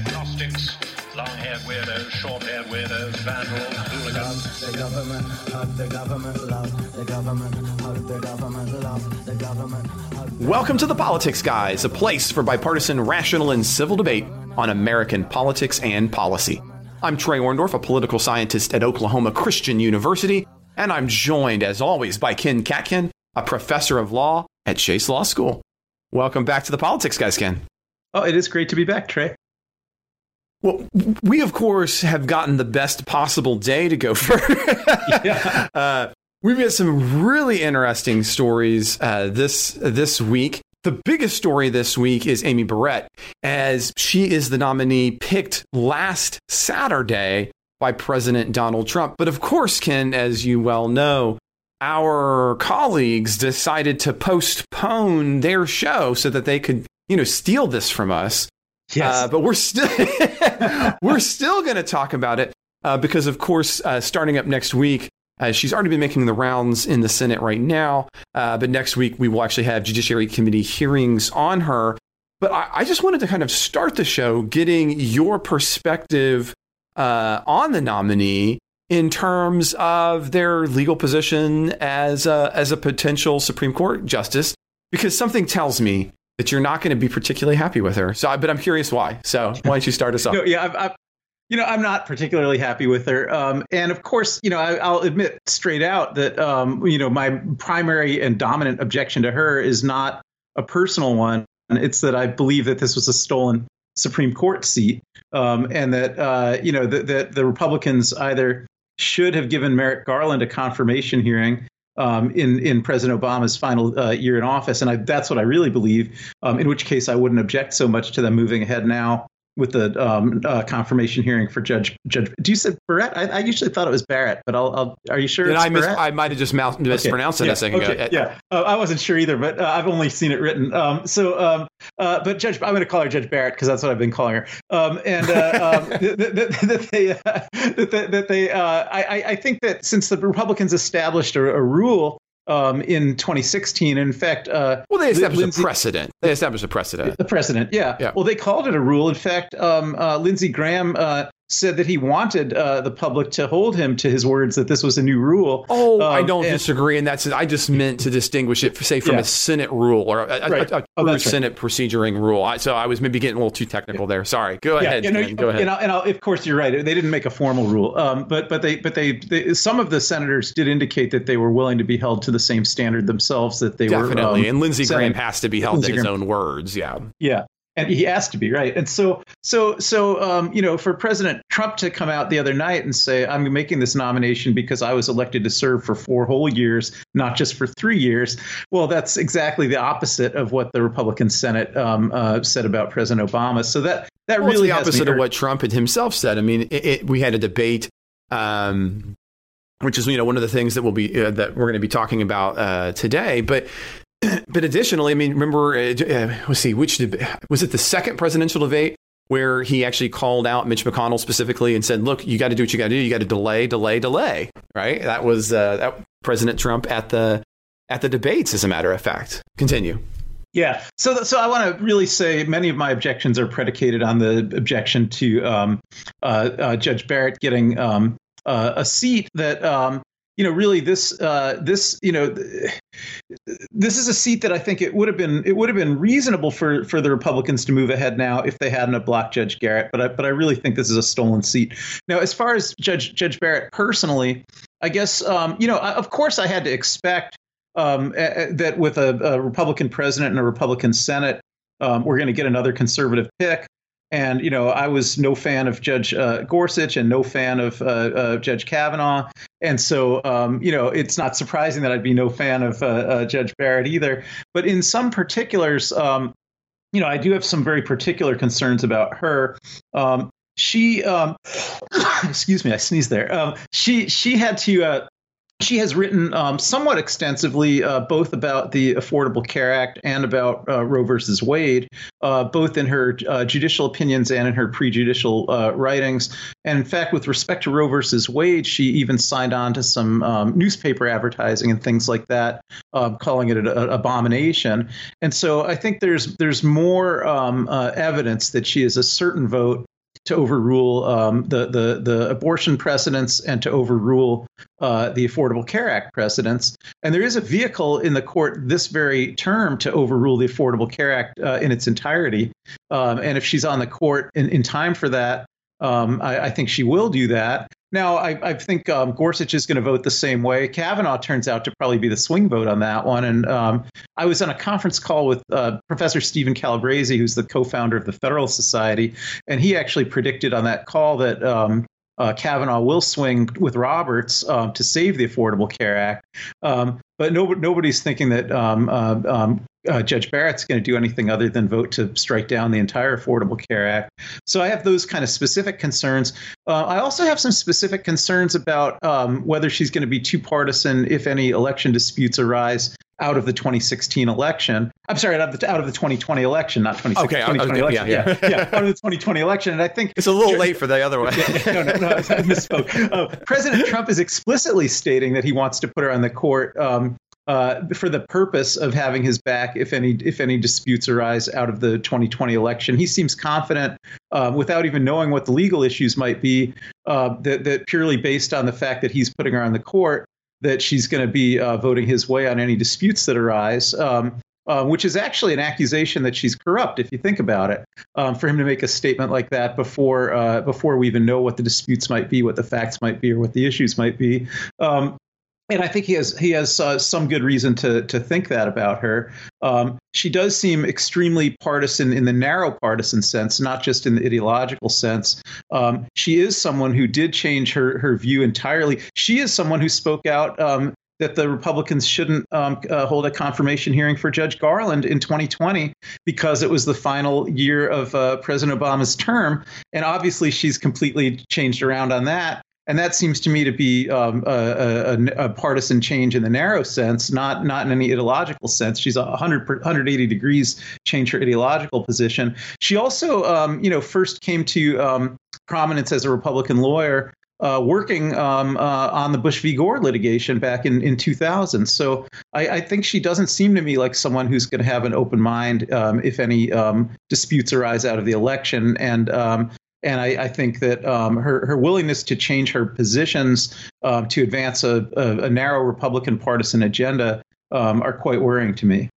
agnostics, long-haired weirdos, short-haired weirdos, vandals, hooligans. The government, hug the government, love the government, hug the government, love the government. Welcome to the Politics Guys, a place for bipartisan, rational, and civil debate on American politics and policy. I'm Trey Orndorff, a political scientist at Oklahoma Christian University, and I'm joined, as always, by Ken Katkin, a professor of law at Chase Law School. Welcome back to the Politics Guys, Ken. Oh, it is great to be back, Trey. Well, we of course have gotten the best possible day to go for. Yeah. uh, we've got some really interesting stories uh, this this week. The biggest story this week is Amy Barrett, as she is the nominee picked last Saturday by President Donald Trump. But of course, Ken, as you well know, our colleagues decided to postpone their show so that they could, you know, steal this from us. Yes. Uh, but we're still we're still going to talk about it uh, because, of course, uh, starting up next week, uh, she's already been making the rounds in the Senate right now. Uh, but next week we will actually have Judiciary Committee hearings on her. But I, I just wanted to kind of start the show getting your perspective uh, on the nominee in terms of their legal position as a, as a potential Supreme Court justice, because something tells me that you're not going to be particularly happy with her. So, but I'm curious why. So, why don't you start us off? no, yeah, I've, I've, you know, I'm not particularly happy with her. Um, and of course, you know, I, I'll admit straight out that, um, you know, my primary and dominant objection to her is not a personal one. It's that I believe that this was a stolen Supreme Court seat, um, and that, uh, you know, that that the Republicans either should have given Merrick Garland a confirmation hearing um, in in President Obama's final uh, year in office, and I, that's what I really believe. Um, in which case, I wouldn't object so much to them moving ahead now with the um, uh, confirmation hearing for Judge Judge. Do you say Barrett? I, I usually thought it was Barrett, but I'll. I'll are you sure? Did it's I? I might have just mouth, mispronounced it yeah, a second okay, ago. Yeah, uh, I wasn't sure either, but uh, I've only seen it written. Um, so, um, uh, but Judge, I'm going to call her Judge Barrett because that's what I've been calling her. Um, and uh, um, that, they, uh, that, they, uh, I, I- I think that since the Republicans established a, a rule um, in 2016, in fact, uh, Well, they established Lindsey- a precedent. They established a precedent. the president, yeah. Yeah. Well, they called it a rule. In fact, um, uh, Lindsey Graham uh, said that he wanted uh, the public to hold him to his words that this was a new rule. Oh, I Um, don't and- disagree, and that's I just meant to distinguish it, say, from Yeah. a Senate rule or a, Right. a, a Oh, that's right. Senate proceduring rule. I, so I was maybe getting a little too technical there. Sorry. Go ahead. you know, go ahead. And, I'll, and I'll, of course, you're right. They didn't make a formal rule, um, but but they but they, they some of the senators did indicate that they were willing to be held to the same standard themselves that they Definitely. were. um, and Lindsey. Graham has to be held Lindsey to his Graham. own words. Yeah. Yeah. And he asked to be right, and so, so, so, um, you know, for President Trump to come out the other night and say, "I'm making this nomination because I was elected to serve for four whole years, not just for three years," well, that's exactly the opposite of what the Republican Senate um, uh, said about President Obama. So that that Well, really the opposite of what Trump had himself said. I mean, it, it, we had a debate, um, which is you know one of the things that we'll be uh, that we're going to be talking about uh, today. But but additionally, I mean, remember, uh, uh, let's see, which deb- was it? The second presidential debate where he actually called out Mitch McConnell specifically and said, "Look, you got to do what you got to do. You got to delay, delay, delay." Right? That was uh, that President Trump at the at the debates. As a matter of fact, continue. Yeah. So, so I want to really say many of my objections are predicated on the objection to um, uh, uh, Judge Barrett getting um, uh, a seat that, um, you know, really this, uh, this, you know, this is a seat that I think it would have been, it would have been reasonable for for the Republicans to move ahead now if they hadn't blocked Judge Garrett. But I, but I really think this is a stolen seat. Now, as far as Judge Judge Barrett personally, I guess, um, you know, of course, I had to expect um, that with a, a Republican president and a Republican Senate, um, we're going to get another conservative pick. And you know, I was no fan of Judge uh, Gorsuch and no fan of uh, uh, Judge Kavanaugh, and so um, you know, it's not surprising that I'd be no fan of uh, uh, Judge Barrett either. But in some particulars, um, you know, I do have some very particular concerns about her. Um, she, um, excuse me, I sneezed there. Um, she she had to. She has written um, somewhat extensively uh, both about the Affordable Care Act and about uh, Roe versus Wade, uh, both in her uh, judicial opinions and in her prejudicial uh, writings. And in fact, with respect to Roe versus Wade, she even signed on to some um, newspaper advertising and things like that, uh, calling it an abomination. And so I think there's there's more um, evidence that she is a certain vote to overrule um, the, the the abortion precedents and to overrule uh, the Affordable Care Act precedents. And there is a vehicle in the court this very term to overrule the Affordable Care Act uh, in its entirety. Um, and if she's on the court in, in time for that, um, I, I, think she will do that. Now, I, I think um, Gorsuch is going to vote the same way. Kavanaugh turns out to probably be the swing vote on that one. And um, I was on a conference call with uh, Professor Steven Calabresi, who's the co-founder of the Federal Society, and he actually predicted on that call that um, uh, Kavanaugh will swing with Roberts um, to save the Affordable Care Act. Um, but no, nobody's thinking that um, uh, um, uh, Judge Barrett's going to do anything other than vote to strike down the entire Affordable Care Act. So I have those kind of specific concerns. Uh, I also have some specific concerns about um, whether she's going to be too partisan if any election disputes arise out of the 2016 election. I'm sorry, out of the, out of the 2020 election, not 2016. Okay, 2020 okay, election. Yeah, yeah. yeah, out of the 2020 election. And I think it's a little late for the other one. no, no, no, I misspoke. Uh, President Trump is explicitly stating that he wants to put her on the court um, uh, for the purpose of having his back if any if any disputes arise out of the 2020 election. He seems confident, uh, without even knowing what the legal issues might be, uh, that, that purely based on the fact that he's putting her on the court, that she's going to be uh, voting his way on any disputes that arise. Um, uh, which is actually an accusation that she's corrupt, if you think about it. Um, for him to make a statement like that before uh, before we even know what the disputes might be, what the facts might be, or what the issues might be, um, and I think he has he has uh, some good reason to to think that about her. Um, she does seem extremely partisan in the narrow partisan sense, not just in the ideological sense. Um, she is someone who did change her her view entirely. She is someone who spoke out. Um, that the Republicans shouldn't um, uh, hold a confirmation hearing for Judge Garland in 2020 because it was the final year of uh, President Obama's term. And obviously, she's completely changed around on that and that seems to me to be um, a, a, a, partisan change in the narrow sense, not not in any ideological sense. She's 100 180 degrees change her ideological position. She also, um, you know, first came to um, prominence as a Republican lawyer. Uh, working um, uh, on the Bush v. Gore litigation back in, in 2000. So I, I, think she doesn't seem to me like someone who's going to have an open mind um, if any um, disputes arise out of the election. And um, and I, I think that um, her her willingness to change her positions um, to advance a, a, a, narrow Republican partisan agenda um, are quite worrying to me.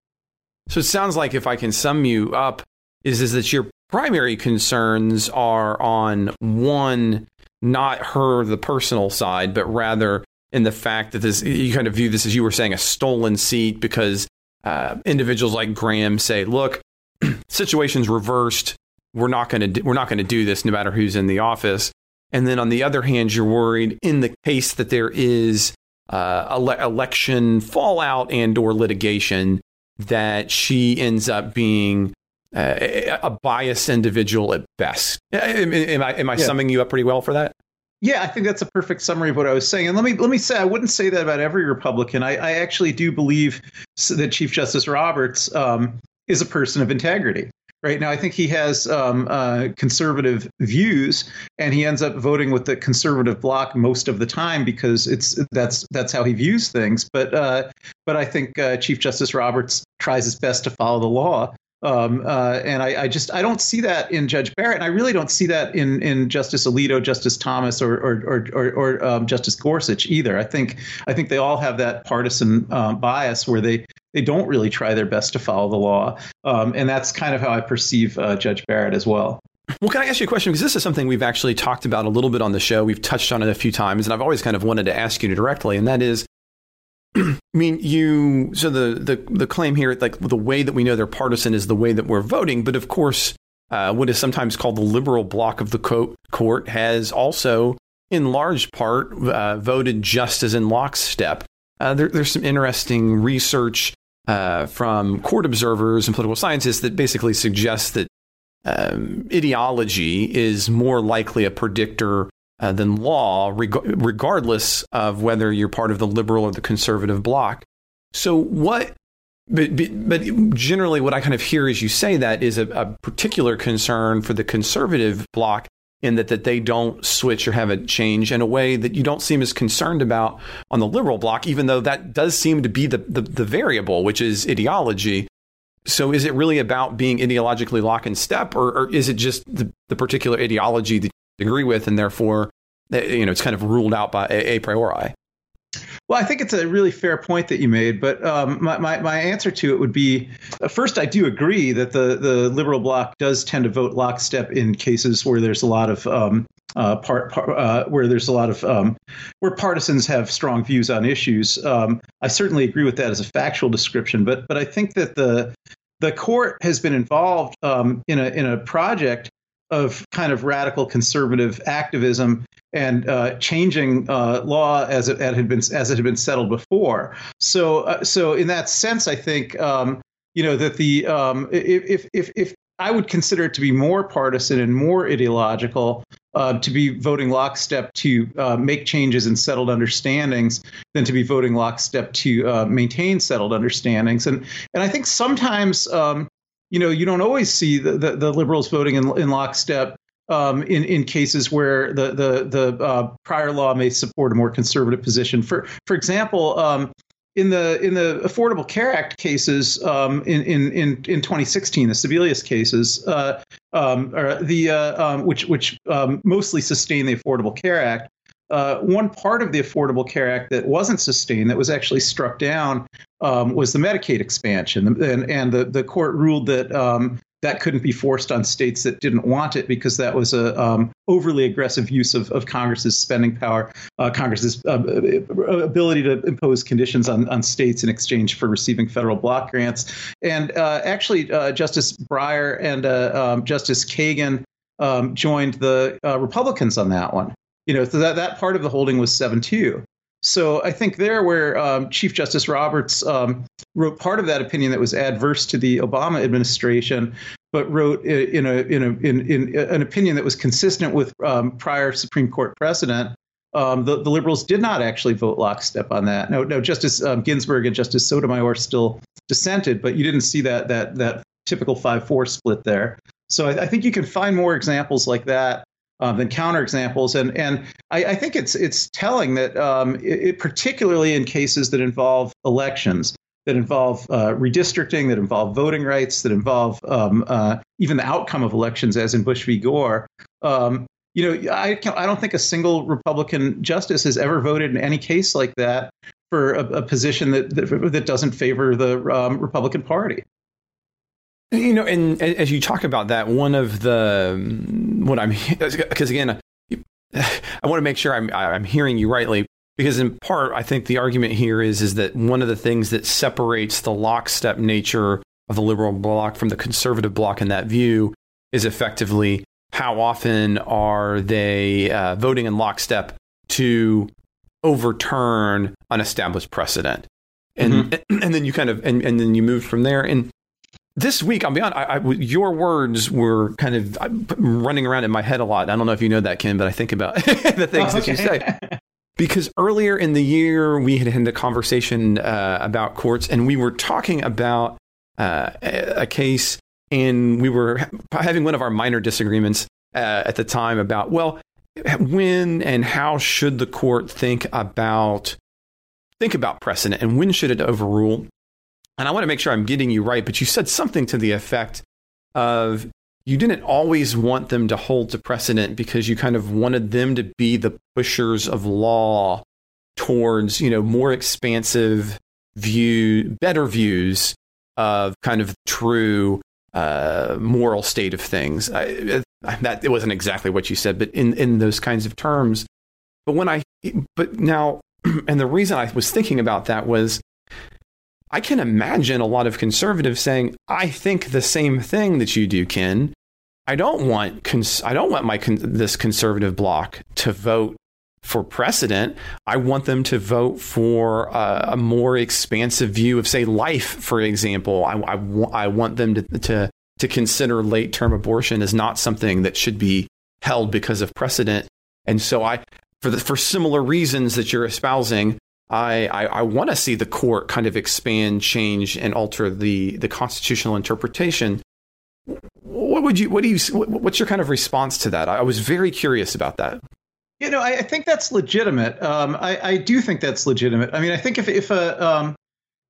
So it sounds like, if I can sum you up, is is that your primary concerns are on one, not her the personal side, but rather in the fact that this you kind of view this as you were saying a stolen seat because uh, individuals like Graham say, look, situations reversed we're not going to we're not going to do this no matter who's in the office. And then on the other hand, you're worried in the case that there is uh, ele- election fallout and or litigation that she ends up being uh, a biased individual at best. Am, am I, am I yeah. summing you up pretty well for that? Yeah, I think that's a perfect summary of what I was saying. And let me let me say, I wouldn't say that about every Republican. I, I actually do believe that Chief Justice Roberts um, is a person of integrity right? Now i think he has um, uh, conservative views and he ends up voting with the conservative bloc most of the time because it's that's that's how he views things. But uh, but i think uh, chief justice roberts tries his best to follow the law um, uh, and I, I, just I don't see that in Judge Barrett, and I really don't see that in in Justice Alito, Justice Thomas, or or or, or, or um, Justice Gorsuch either. I think I think they all have that partisan um, bias where they they don't really try their best to follow the law, um, and that's kind of how I perceive uh, Judge Barrett as well. Well, can I ask you a question? Because this is something we've actually talked about a little bit on the show. We've touched on it a few times, and I've always kind of wanted to ask you directly, and that is, I mean, you. So the the the claim here, like the way that we know they're partisan, is the way that we're voting. But of course, uh, what is sometimes called the liberal bloc of the co- court has also, in large part, uh, voted just as in lockstep. Uh, there, there's some interesting research uh, from court observers and political scientists that basically suggests that um, ideology is more likely a predictor uh, than law, reg- regardless of whether you're part of the liberal or the conservative bloc. So, what, but, but generally, what I kind of hear as you say that is a, a particular concern for the conservative bloc in that, that they don't switch or have a change in a way that you don't seem as concerned about on the liberal bloc, even though that does seem to be the, the, the variable, which is ideology. so is it really about being ideologically lock in step, or, or is it just the, the particular ideology that agree with, and therefore, eh, you know, it's kind of ruled out by a, a priori? Well, I think it's a really fair point that you made, but um, my, my, my, answer to it would be uh, first, I do agree that the, the liberal bloc does tend to vote lockstep in cases where there's a lot of um, uh, part, part uh, where there's a lot of um, where partisans have strong views on issues. Um, I certainly agree with that as a factual description, but but I think that the the court has been involved um, in a in a project of kind of radical conservative activism and uh, changing uh, law as it, had been as it had been settled before. So, uh, so in that sense, I think um, you know that the um, if if if I would consider it to be more partisan and more ideological uh, to be voting lockstep to uh, make changes in settled understandings than to be voting lockstep to uh, maintain settled understandings. And and I think sometimes um, you know you don't always see the, the, the liberals voting in, in lockstep um, in in cases where the the the uh, prior law may support a more conservative position. For for example, um, in the in the Affordable Care Act cases um, in, in in in 2016, the Sebelius cases, uh, um, or the uh, um, which which um, mostly sustain the Affordable Care Act. Uh, one part of the Affordable Care Act that wasn't sustained, that was actually struck down, um, was the Medicaid expansion, and, and the, the court ruled that um, that couldn't be forced on states that didn't want it because that was a um, overly aggressive use of, of Congress's spending power, uh, Congress's uh, ability to impose conditions on, on states in exchange for receiving federal block grants. And uh, actually, uh, Justice Breyer and uh, um, Justice Kagan um, joined the Republicans on that one. You know, so that, that part of the holding was 7 2. So I think there, where um, Chief Justice Roberts um, wrote part of that opinion that was adverse to the Obama administration, but wrote in a in a in, in an opinion that was consistent with um, prior Supreme Court precedent. Um, the, the liberals did not actually vote lockstep on that. No, no. Justice um, Ginsburg and Justice Sotomayor still dissented, but you didn't see that that that typical five four split there. So I, I think you can find more examples like that um, than counterexamples. And and I, I, think it's it's telling that um, it, it, particularly in cases that involve elections, that involve uh, redistricting, that involve voting rights, that involve um, uh, even the outcome of elections, as in Bush v. Gore. Um, you know, I I don't think a single Republican justice has ever voted in any case like that for a, a position that, that, that doesn't favor the um, Republican Party. You know, and as you talk about that, one of the what I'm because again, I want to make sure I'm I'm hearing you rightly because in part I think the argument here is is that one of the things that separates the lockstep nature of the liberal bloc from the conservative bloc in that view is effectively how often are they uh, voting in lockstep to overturn an established precedent and mm-hmm. and then you kind of and, and then you move from there and this week, I'll be honest, I, I, your words were kind of running around in my head a lot. I don't know if you know that, Ken, but I think about the things oh, okay. that you say. Because earlier in the year, we had had a conversation uh, about courts, and we were talking about uh, a case, and we were having one of our minor disagreements uh, at the time about, well, when and how should the court think about think about precedent, and when should it overrule? And I want to make sure I'm getting you right, but you said something to the effect of you didn't always want them to hold to precedent because you kind of wanted them to be the pushers of law towards, you know, more expansive view, better views of kind of true uh, moral state of things. I, that it wasn't exactly what you said, but in in those kinds of terms. But when I, but now, and the reason I was thinking about that was I can imagine a lot of conservatives saying, "I think the same thing that you do, Ken. I don't want cons- I don't want my con- this conservative bloc to vote for precedent. I want them to vote for a, a more expansive view of, say, life, for example. I, I, I want them to, to to consider late term abortion as not something that should be held because of precedent. And so I, for the, for similar reasons that you're espousing, I, I, I want to see the court kind of expand, change, and alter the, the constitutional interpretation. What would you, what do you, what's your kind of response to that? I was very curious about that. You know, I, I think that's legitimate. Um, I, I do think that's legitimate. I mean, I think if, if a, um,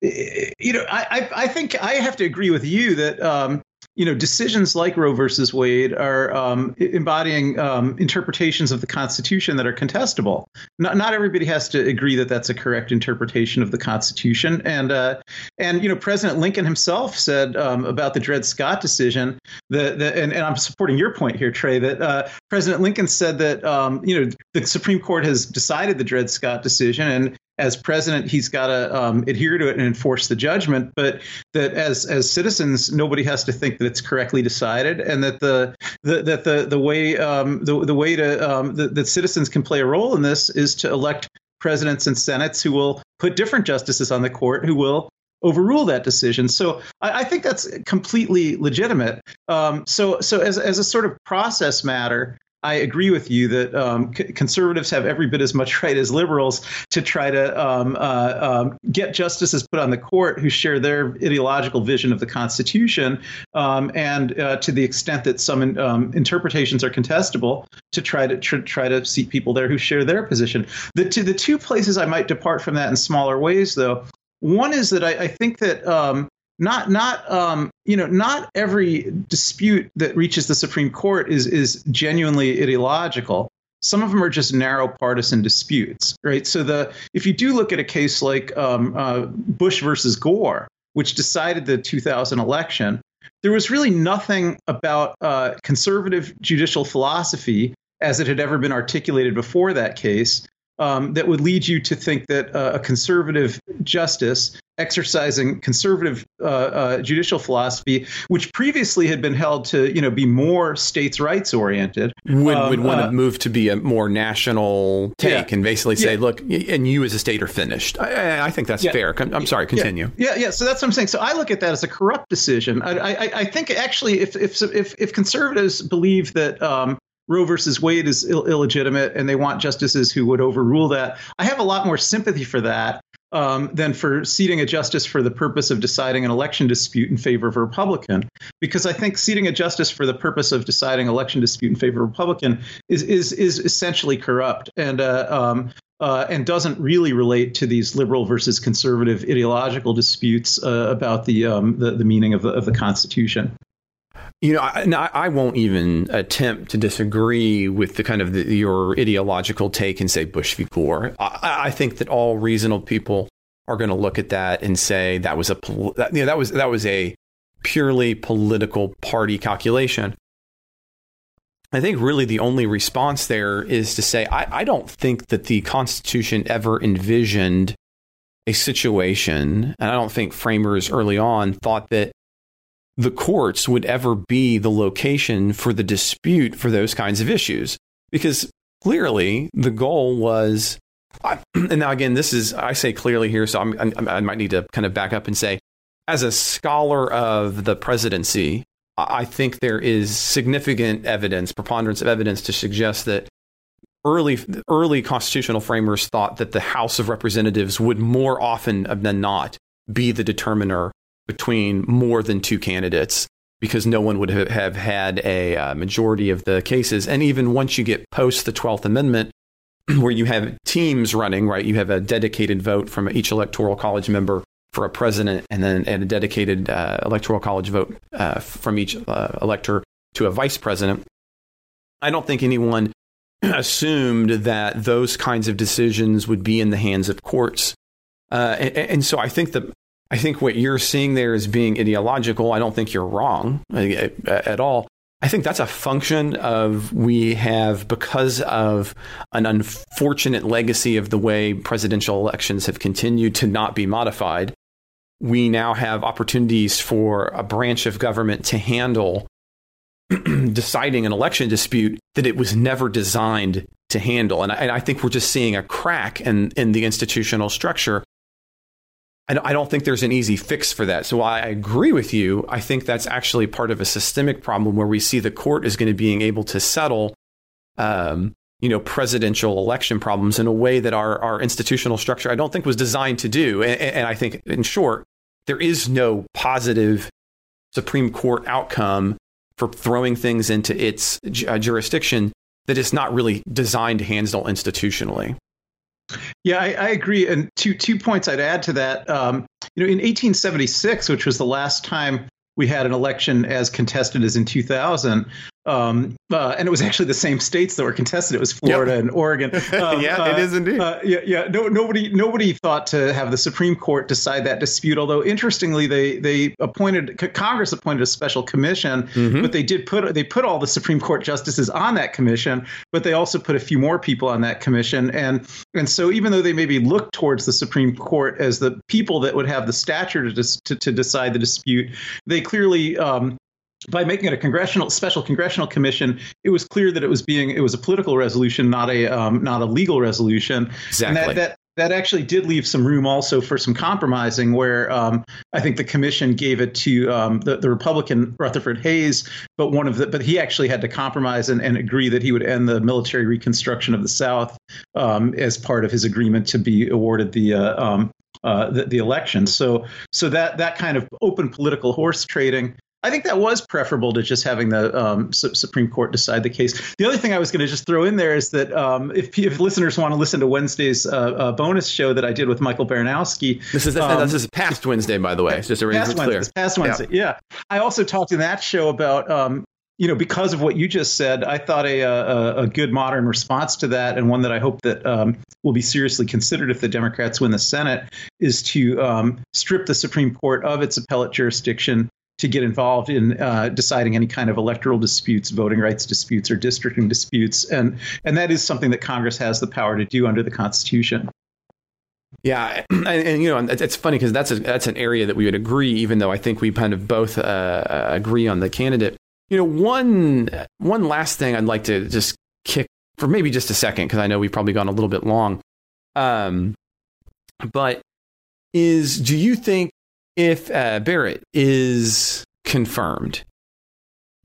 you know, I, I think I have to agree with you that um, you know, decisions like Roe versus Wade are um, embodying um, interpretations of the Constitution that are contestable. Not, not everybody has to agree that that's a correct interpretation of the Constitution. And uh, and you know, President Lincoln himself said um, about the Dred Scott decision that, that and, and, I'm supporting your point here, Trey, that uh, President Lincoln said that um, you know the Supreme Court has decided the Dred Scott decision, and as president, he's got to um, adhere to it and enforce the judgment. But that as as citizens, nobody has to think that it's correctly decided, and that the, the that the the way um, the the way to um, the, that citizens can play a role in this is to elect presidents and senates who will put different justices on the court who will overrule that decision. So I, I think that's completely legitimate. Um, so so as as a sort of process matter, I agree with you that um, c- conservatives have every bit as much right as liberals to try to um, uh, um, get justices put on the court who share their ideological vision of the Constitution, um, and uh, to the extent that some um, interpretations are contestable, to try to tr- try to seat people there who share their position. The two, the two places I might depart from that in smaller ways, though, one is that I, I think that um, not not um, you know not every dispute that reaches the Supreme Court is is genuinely ideological. Some of them are just narrow partisan disputes, right? So the if you do look at a case like um, uh, Bush versus Gore, which decided the 2000 election, there was really nothing about uh, conservative judicial philosophy as it had ever been articulated before that case um, that would lead you to think that uh, a conservative justice exercising conservative uh, uh, judicial philosophy, which previously had been held to you know be more states' rights oriented, would, um, would want to uh, move to be a more national take yeah, and basically say, yeah. look, and you as a state are finished. I, I think that's yeah, fair. I'm sorry, continue. Yeah, yeah. So that's what I'm saying. So I look at that as a corrupt decision. I, I, I think actually, if if if, if conservatives believe that um, Roe versus Wade is Ill- illegitimate and they want justices who would overrule that. I have a lot more sympathy for that um, than for seating a justice for the purpose of deciding an election dispute in favor of a Republican. Because I think seating a justice for the purpose of deciding election dispute in favor of a Republican is is is essentially corrupt and uh, um, uh, and doesn't really relate to these liberal versus conservative ideological disputes uh, about the, um, the, the meaning of the, of the Constitution. You know, I, I, won't even attempt to disagree with the kind of the, your ideological take and say Bush v. Gore. I, I think that all reasonable people are going to look at that and say that was a you know, that was that was a purely political party calculation. I think really the only response there is to say I, I don't think that the Constitution ever envisioned a situation, and I don't think framers early on thought that the courts would ever be the location for the dispute for those kinds of issues. Because clearly the goal was, and now again, this is, I say clearly here, so I'm, I'm, i might need to kind of back up and say, as a scholar of the presidency, I think there is significant evidence, preponderance of evidence to suggest that early early constitutional framers thought that the House of Representatives would more often than not be the determiner between more than two candidates because no one would have had a uh, majority of the cases. And even once you get post the 12th Amendment, where you have teams running, right? You have a dedicated vote from each electoral college member for a president, and then and a dedicated uh, electoral college vote uh, from each uh, elector to a vice president. I don't think anyone assumed that those kinds of decisions would be in the hands of courts. Uh, and, and, so I think that I think what you're seeing there is being ideological. I don't think you're wrong at all. I think that's a function of we have, because of an unfortunate legacy of the way presidential elections have continued to not be modified, we now have opportunities for a branch of government to handle deciding an election dispute that it was never designed to handle. And I, and I think we're just seeing a crack in, in the institutional structure I don't think there's an easy fix for that. So I agree with you. I think that's actually part of a systemic problem where we see the court is going to being able to settle, um, you know, presidential election problems in a way that our, our institutional structure I don't think was designed to do. And, and I think, in short, there is no positive Supreme Court outcome for throwing things into its uh, jurisdiction that is not really designed to handle institutionally. Yeah, I, I, agree. And two two points I'd add to that. Um, you know, in 1876, which was the last time we had an election as contested as in 2000, um, uh, and it was actually the same states that were contested. It was Florida yep. and Oregon. Um, yeah, uh, it is indeed. Uh, yeah, yeah. No, nobody, nobody thought to have the Supreme Court decide that dispute. Although interestingly, they they appointed Congress appointed a special commission, mm-hmm. but they did put they put all the Supreme Court justices on that commission, but they also put a few more people on that commission. And and so even though they maybe looked towards the Supreme Court as the people that would have the stature to to, to decide the dispute, they clearly um, by making it a congressional special congressional commission, it was clear that it was being it was a political resolution, not a um, not a legal resolution. Exactly. And that, that that actually did leave some room also for some compromising, where um, I think the commission gave it to um, the, the, Republican Rutherford Hayes, but one of the but he actually had to compromise and, and agree that he would end the military reconstruction of the South um, as part of his agreement to be awarded the uh, um, uh, the, the election. So so that that kind of open political horse trading I think that was preferable to just having the um, Supreme Court decide the case. The other thing I was going to just throw in there is that um, if, if, listeners want to listen to Wednesday's uh, uh, bonus show that I did with Michael Baranowski, this is um, this is past Wednesday, by the way. It's just a past Wednesday, clear. Past Wednesday, yeah. yeah. I also talked in that show about um, you know, because of what you just said, I thought a, a, a, good modern response to that, and one that I hope that um, will be seriously considered if the Democrats win the Senate, is to um, strip the Supreme Court of its appellate jurisdiction to get involved in uh, deciding any kind of electoral disputes, voting rights disputes, or districting disputes, and and that is something that Congress has the power to do under the Constitution. Yeah, and, and you know it's funny because that's a, that's an area that we would agree, even though I think we kind of both uh, agree on the candidate. You know, one one last thing I'd like to just kick for maybe just a second because I know we've probably gone a little bit long. Um, but is do you think if uh, Barrett is confirmed,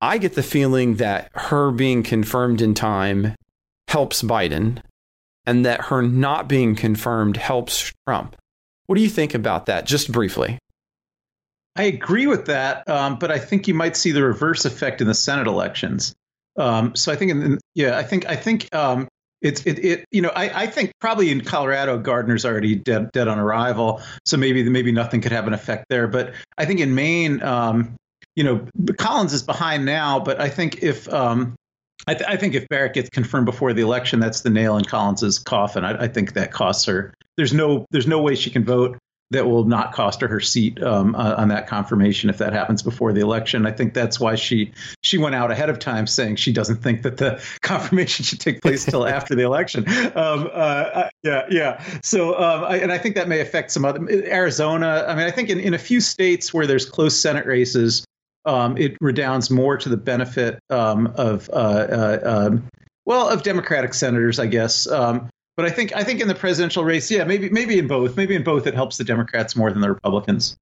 I get the feeling that her being confirmed in time helps Biden and that her not being confirmed helps Trump. What do you think about that, just briefly? I agree with that, um, but I think you might see the reverse effect in the Senate elections. Um, so I think, in, yeah, I think I think um, it's it, it you know I, I think probably in Colorado Gardner's already dead dead on arrival. So maybe maybe nothing could have an effect there. But I think in Maine um, you know Collins is behind now but I think if um, I, th- I, think if Barrett gets confirmed before the election that's the nail in Collins's coffin. I, I think that costs her. There's no there's no way she can vote that will not cost her her seat um, uh, on that confirmation if that happens before the election. I think that's why she she went out ahead of time saying she doesn't think that the confirmation should take place until after the election. Um, uh, yeah, yeah. So um, I, and I think that may affect some other Arizona. I mean, I think in, in a few states where there's close Senate races, um, it redounds more to the benefit um, of uh, uh um, well of Democratic senators, I guess. Um, but I think I think in the presidential race, yeah, maybe maybe in both, maybe in both, it helps the Democrats more than the Republicans.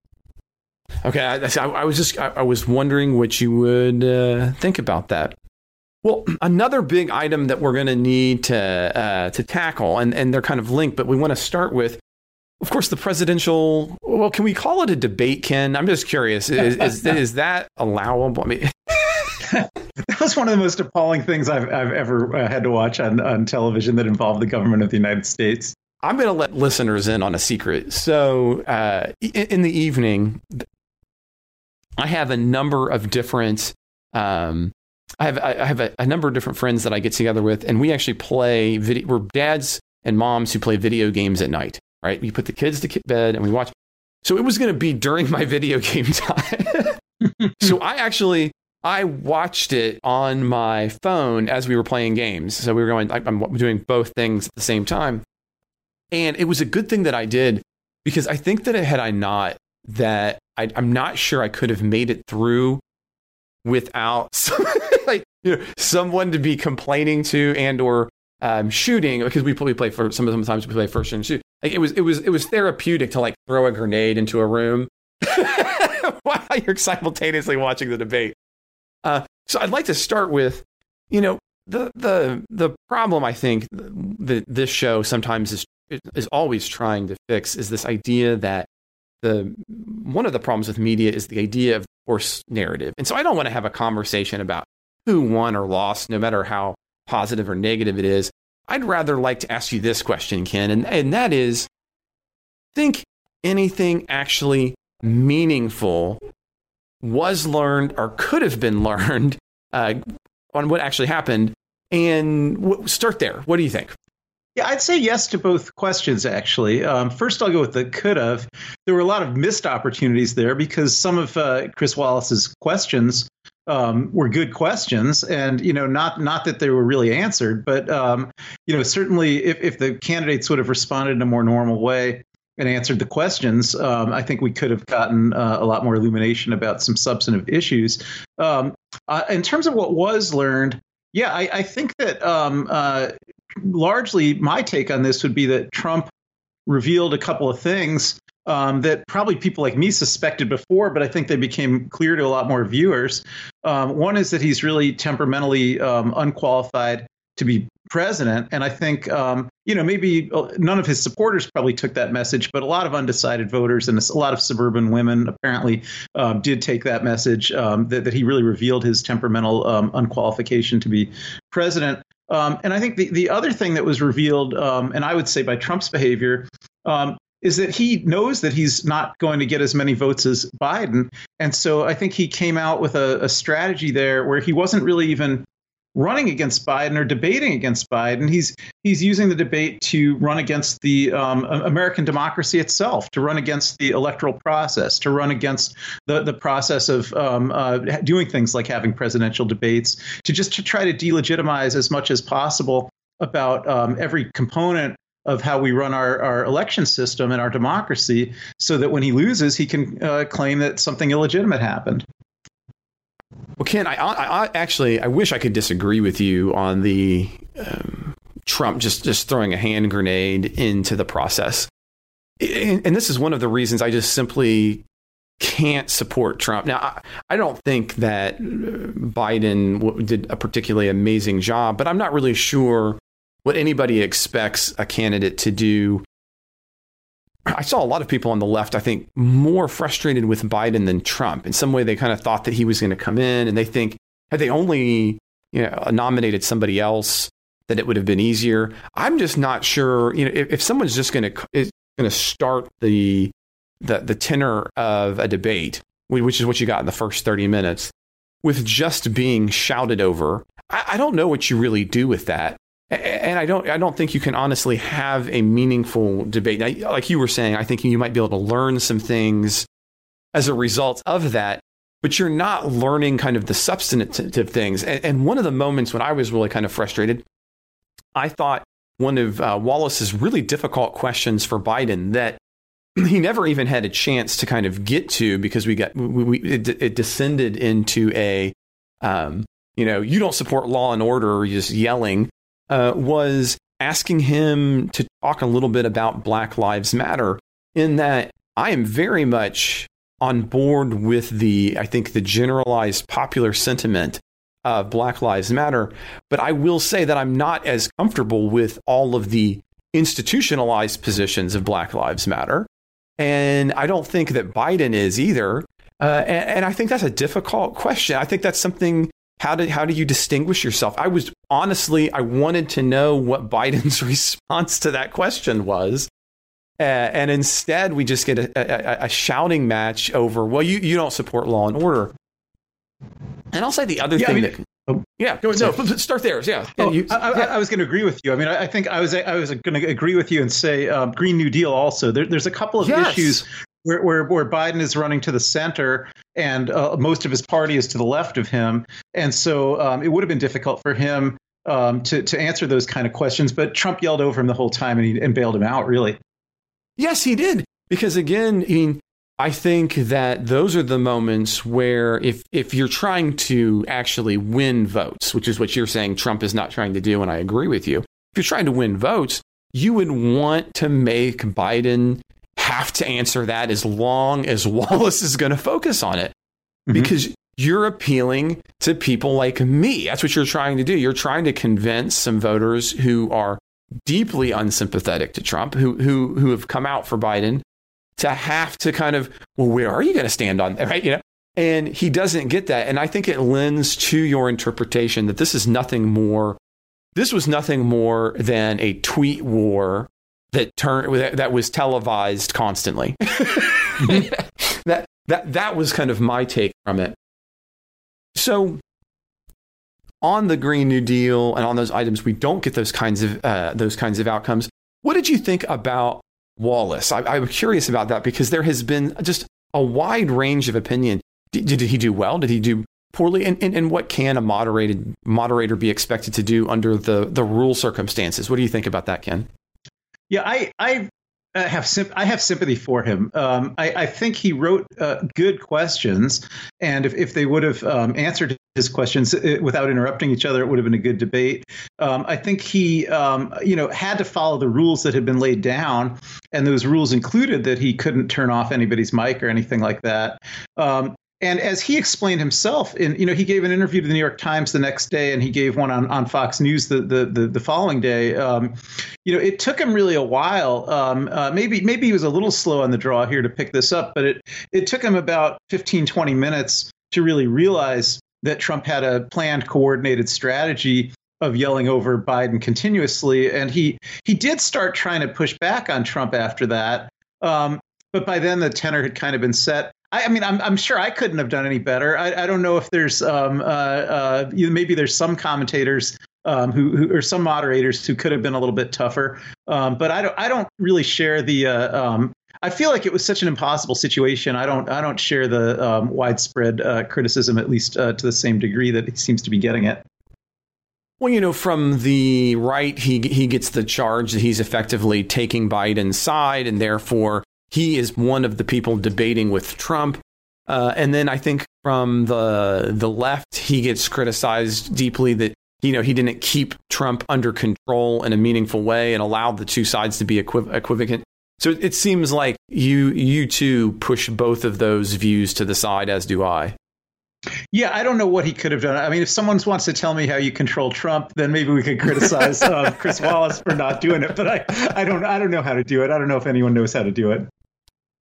Okay, I, I was just I, was wondering what you would uh, think about that. Well, another big item that we're going to need to uh, to tackle, and and they're kind of linked, but we want to start with, of course, the presidential. Well, can we call it a debate, Ken? I'm just curious. Is is, is that allowable? I mean. that was one of the most appalling things I've, I've ever uh, had to watch on, on television that involved the government of the United States. I'm going to let listeners in on a secret. So, uh, in the evening, I have a number of different. Um, I have I have a, a, number of different friends that I get together with, and we actually play video. We're dads and moms who play video games at night. Right? We put the kids to bed and we watch. So it was going to be during my video game time. so I actually I watched it on my phone as we were playing games. So we were going, I'm doing both things at the same time. And it was a good thing that I did because I think that had I not, that I, am not sure I could have made it through without some, like you know, someone to be complaining to and or um, shooting because we we play for some of the times we play first and shoot. Like it was it was it was therapeutic to like throw a grenade into a room while you're simultaneously watching the debate. Uh, so I'd like to start with, you know, the the the problem I think that this show sometimes is is always trying to fix is this idea that the one of the problems with media is the idea of force narrative. And so I don't want to have a conversation about who won or lost, no matter how positive or negative it is. I'd rather like to ask you this question, Ken, and, and that is think anything actually meaningful was learned or could have been learned uh, on what actually happened? And w- start there. What do you think? Yeah, I'd say yes to both questions, actually. Um, first, I'll go with the could have. There were a lot of missed opportunities there because some of uh, Chris Wallace's questions um, were good questions, and you know, not not that they were really answered, but um, you know, certainly if, if the candidates would have responded in a more normal way and answered the questions, um, I think we could have gotten uh, a lot more illumination about some substantive issues. Um, uh, in terms of what was learned, yeah, I, I think that um, uh, largely my take on this would be that Trump revealed a couple of things um, that probably people like me suspected before, but I think they became clear to a lot more viewers. Um, one is that he's really temperamentally um, unqualified to be president, and I think um, you know maybe uh, none of his supporters probably took that message, but a lot of undecided voters and a lot of suburban women apparently um, did take that message um, that, that he really revealed his temperamental unqualification to be president. Um, and I think the, the other thing that was revealed, um, and I would say by Trump's behavior, um, is that he knows that he's not going to get as many votes as Biden. And so I think he came out with a, a strategy there where he wasn't really even running against Biden or debating against Biden. He's he's using the debate to run against the um, American democracy itself, to run against the electoral process, to run against the the process of um, uh, doing things like having presidential debates, to just to try to delegitimize as much as possible about um, every component of how we run our, our election system and our democracy so that when he loses, he can uh, claim that something illegitimate happened. Well, Ken, I, I, I, actually I wish I could disagree with you on the um, Trump just just throwing a hand grenade into the process, and, and, this is one of the reasons I just simply can't support Trump. Now, I, I don't think that uh, Biden did a particularly amazing job, but I'm not really sure what anybody expects a candidate to do I saw a lot of people on the left, I think, more frustrated with Biden than Trump. In some way, they kind of thought that he was going to come in, and they think had they only you know, nominated somebody else, that it would have been easier. I'm just not sure. You know, if, if someone's just going to going to start the, the the tenor of a debate, which is what you got in the first 30 minutes, with just being shouted over, I, I don't know what you really do with that and I don't I don't think you can honestly have a meaningful debate. Now, like you were saying, I think you might be able to learn some things as a result of that, but you're not learning kind of the substantive things. And, and one of the moments when I was really kind of frustrated, I thought one of uh, Wallace's really difficult questions for Biden that he never even had a chance to kind of get to because we got we, we it, it descended into a um, you know you don't support law and order, you're just yelling uh, was asking him to talk a little bit about Black Lives Matter, in that I am very much on board with the, I think, the generalized popular sentiment of Black Lives Matter. But I will say that I'm not as comfortable with all of the institutionalized positions of Black Lives Matter. And I don't think that Biden is either. Uh, and, and I think that's a difficult question. I think that's something how do how do you distinguish yourself? I was honestly I wanted to know what Biden's response to that question was. Uh, and instead, we just get a, a, a, shouting match over, well, you, you don't support law and order. And I'll say the other yeah, thing I mean, that. Oh, yeah, no, start there. Yeah. Oh, you, I, yeah. I, was going to agree with you. I mean, I, think I was I was going to agree with you and say um, Green New Deal also. There, there's a couple of yes. issues where, where, where Biden is running to the center and uh, most of his party is to the left of him, and so um, it would have been difficult for him um, to to answer those kind of questions. But Trump yelled over him the whole time and, he, and bailed him out. Really. Yes, he did. Because again, I mean, I think that those are the moments where if if you're trying to actually win votes, which is what you're saying Trump is not trying to do, and I agree with you. If you're trying to win votes, you would want to make Biden have to answer that as long as Wallace is going to focus on it. Mm-hmm. Because you're appealing to people like me. That's what you're trying to do. You're trying to convince some voters who are deeply unsympathetic to Trump, who who who have come out for Biden, to have to kind of, well, where are you going to stand on that? Right? You know, and he doesn't get that. And I think it lends to your interpretation that this is nothing more this was nothing more than a tweet war that turned that was televised constantly. that that that was kind of my take from it. So on the Green New Deal and on those items, we don't get those kinds of uh, those kinds of outcomes. What did you think about Wallace? I, I'm curious about that because there has been just a wide range of opinion. Did, did he do well? Did he do poorly? And, and, and what can a moderated moderator be expected to do under the the rule circumstances? What do you think about that, Ken? Yeah, I I have I have sympathy for him. Um, I, I, think he wrote uh, good questions, and if, if they would have um, answered his questions uh, without interrupting each other, it would have been a good debate. Um, I think he, um, you know, had to follow the rules that had been laid down, and those rules included that he couldn't turn off anybody's mic or anything like that. Um, and as he explained himself, in you know, he gave an interview to the New York Times the next day, and he gave one on, on Fox News the the the, the following day. Um, you know, it took him really a while. Um, uh, maybe maybe he was a little slow on the draw here to pick this up, but it it took him about 15, 20 minutes to really realize that Trump had a planned, coordinated strategy of yelling over Biden continuously, and he he did start trying to push back on Trump after that. Um, but by then the tenor had kind of been set. I, I mean, I'm, I'm sure I couldn't have done any better. I, I don't know if there's um, uh, uh, maybe there's some commentators um, who, who, or some moderators who could have been a little bit tougher. Um, but I don't I don't really share the. Uh, um, I feel like it was such an impossible situation. I don't I don't share the um, widespread uh, criticism at least uh, to the same degree that he seems to be getting it. Well, you know, from the right, he he gets the charge that he's effectively taking Biden's side, and therefore he is one of the people debating with Trump. Uh, and then I think from the the left, he gets criticized deeply that you know he didn't keep Trump under control in a meaningful way and allowed the two sides to be equiv- equivalent. So it seems like you you two push both of those views to the side, as do I. Yeah, I don't know what he could have done. I mean, if someone wants to tell me how you control Trump, then maybe we could criticize uh, Chris Wallace for not doing it. But I, I don't, I don't know how to do it. I don't know if anyone knows how to do it.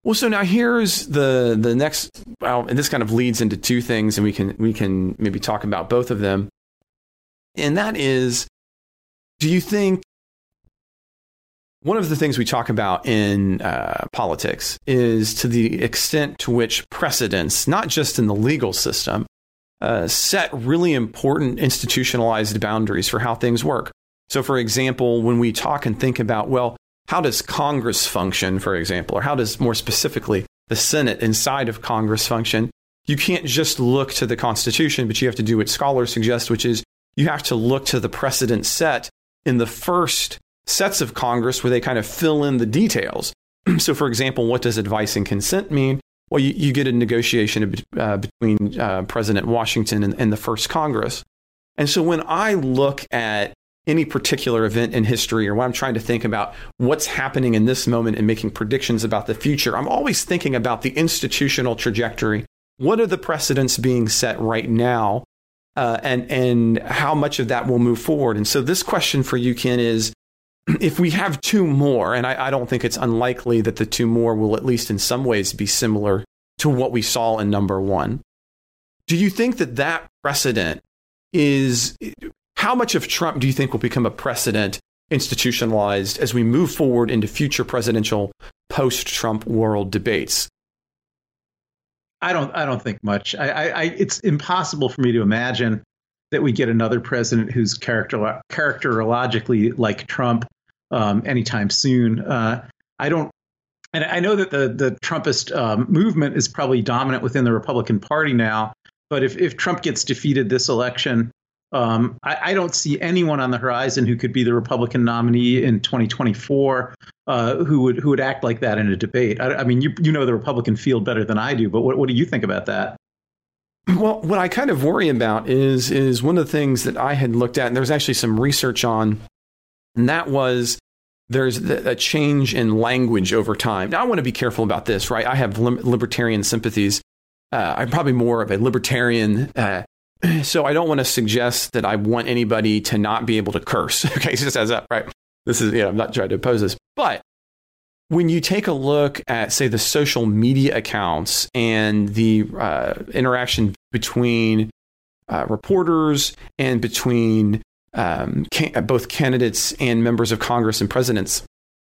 Well, so now here's the the next. Well, and this kind of leads into two things, and we can we can maybe talk about both of them. And that is, do you think one of the things we talk about in uh, politics is to the extent to which precedents, not just in the legal system, uh, set really important institutionalized boundaries for how things work. So, for example, when we talk and think about, well, how does Congress function, for example, or how does more specifically the Senate inside of Congress function? You can't just look to the Constitution, but you have to do what scholars suggest, which is you have to look to the precedent set in the first sets of Congress where they kind of fill in the details. so, for example, what does advice and consent mean? Well, you, you get a negotiation uh, between uh, President Washington and, and the first Congress. And so when I look at any particular event in history or when I'm trying to think about what's happening in this moment and making predictions about the future, I'm always thinking about the institutional trajectory. What are the precedents being set right now? Uh, and and how much of that will move forward. And so this question for you, Ken, is if we have two more, and I, I don't think it's unlikely that the two more will at least in some ways be similar to what we saw in number one. Do you think that that precedent is how much of Trump do you think will become a precedent institutionalized as we move forward into future presidential post-Trump world debates? I don't. I don't think much. I, I, I, it's impossible for me to imagine that we get another president who's character characterologically like Trump um, anytime soon. Uh, I don't. And I know that the the Trumpist um, movement is probably dominant within the Republican Party now. But if if Trump gets defeated this election, um, I, I, don't see anyone on the horizon who could be the Republican nominee in 2024 uh, who would who would act like that in a debate. I, I, mean, you you know the Republican field better than I do, but what, what do you think about that? Well, what I kind of worry about is is one of the things that I had looked at, and there was actually some research on, and that was there's a change in language over time. Now, I want to be careful about this, right? I have libertarian sympathies. Uh, I'm probably more of a libertarian uh, so I don't want to suggest that I want anybody to not be able to curse. okay, just as up, right? This is, yeah, I'm not trying to oppose this. But when you take a look at, say, the social media accounts and the uh, interaction between uh, reporters and between um, can, both candidates and members of Congress and presidents,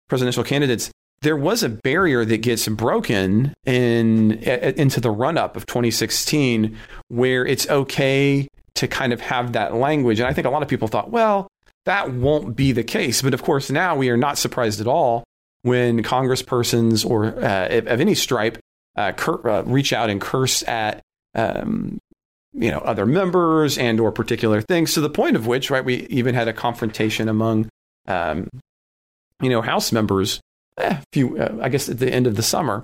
presidential candidates, there was a barrier that gets broken in into the run up of 2016 where it's okay to kind of have that language. And I think a lot of people thought, well, that won't be the case. But of course, now we are not surprised at all when congresspersons or uh, of any stripe uh, cur- uh, reach out and curse at um, you know other members and or particular things to the point of which right we even had a confrontation among um, you know house members eh, few uh, i guess at the end of the summer.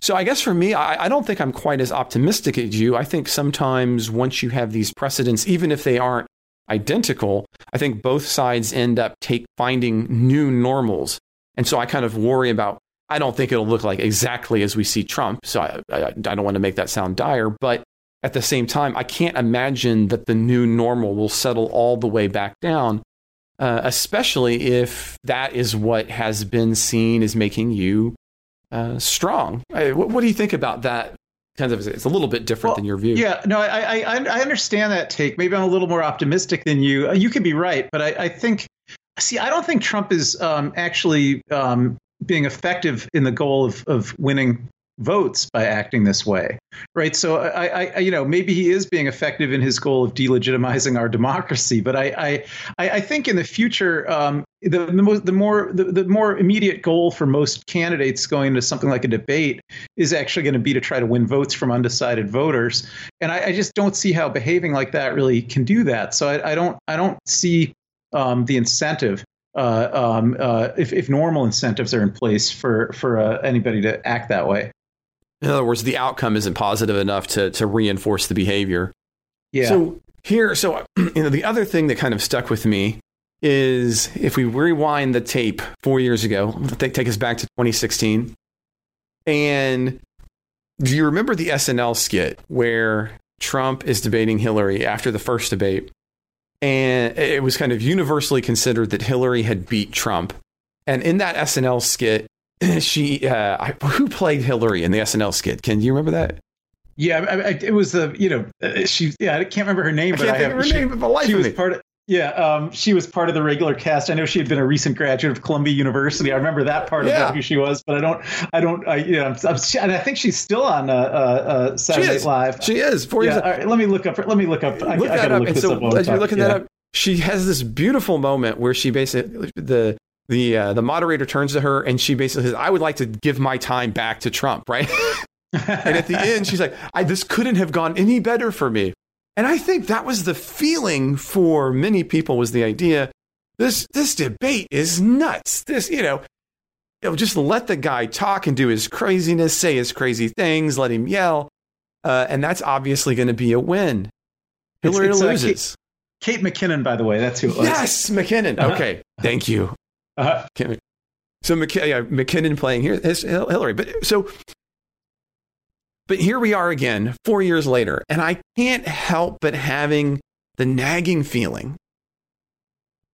So i guess for me I, I don't think i'm quite as optimistic as you. I think sometimes once you have these precedents even if they aren't identical i think both sides end up take finding new normals. And so i kind of worry about I don't think it'll look like exactly as we see Trump. So I, I, I don't want to make that sound dire, but at the same time, I can't imagine that the new normal will settle all the way back down, uh, especially if that is what has been seen as making you uh, strong. I, what, what, do you think about that? Kind of, it's a little bit different well, than your view. Yeah, no, I, I, I understand that take. Maybe I'm a little more optimistic than you. You could be right, but I, I think, see, I don't think Trump is um, actually um, being effective in the goal of, of winning votes by acting this way, right? So I, I, you know, maybe he is being effective in his goal of delegitimizing our democracy, but I, I, I think in the future, um, the the, most, the more the, the more immediate goal for most candidates going into something like a debate is actually going to be to try to win votes from undecided voters, and I, I just don't see how behaving like that really can do that. So I, I don't I don't see um, the incentive uh, um, uh, if, if normal incentives are in place for for uh, anybody to act that way. In other words, the outcome isn't positive enough to to reinforce the behavior. Yeah. So here, so you know, the other thing that kind of stuck with me is if we rewind the tape four years ago, take, take us back to 2016, and do you remember the SNL skit where Trump is debating Hillary after the first debate? and it was kind of universally considered that Hillary had beat Trump. And in that SNL skit, she uh, who played Hillary in the SNL skit? Can you remember that? Yeah, I, I, it was the you know uh, she yeah I can't remember her name, I but I have her she, name. But life she was me. part of yeah, um, she was part of the regular cast. I know she had been a recent graduate of Columbia University. I remember that part yeah. of who she was, but I don't, I don't, I, you know, I'm, I'm, and I think she's still on uh, uh, Saturday Night Live. She is. Four yeah, years. All right, let me look up. Let me look up. I, look I, that up. Look so up as you're looking yeah. that up, she has this beautiful moment where she basically the the uh, the moderator turns to her and she basically says, "I would like to give my time back to Trump," right? and at the end, she's like, "I this couldn't have gone any better for me." And I think that was the feeling for many people was the idea this this debate is nuts. This you know. You know, just let the guy talk and do his craziness, say his crazy things, let him yell, uh, and that's obviously going to be a win. Hillary it's, it's, loses. Kate McKinnon, by the way, that's who it was. Yes, McKinnon. Okay, thank you. Uh-huh. So McK- yeah, McKinnon playing here, Hillary. But so, but here we are again, four years later, and I can't help but having the nagging feeling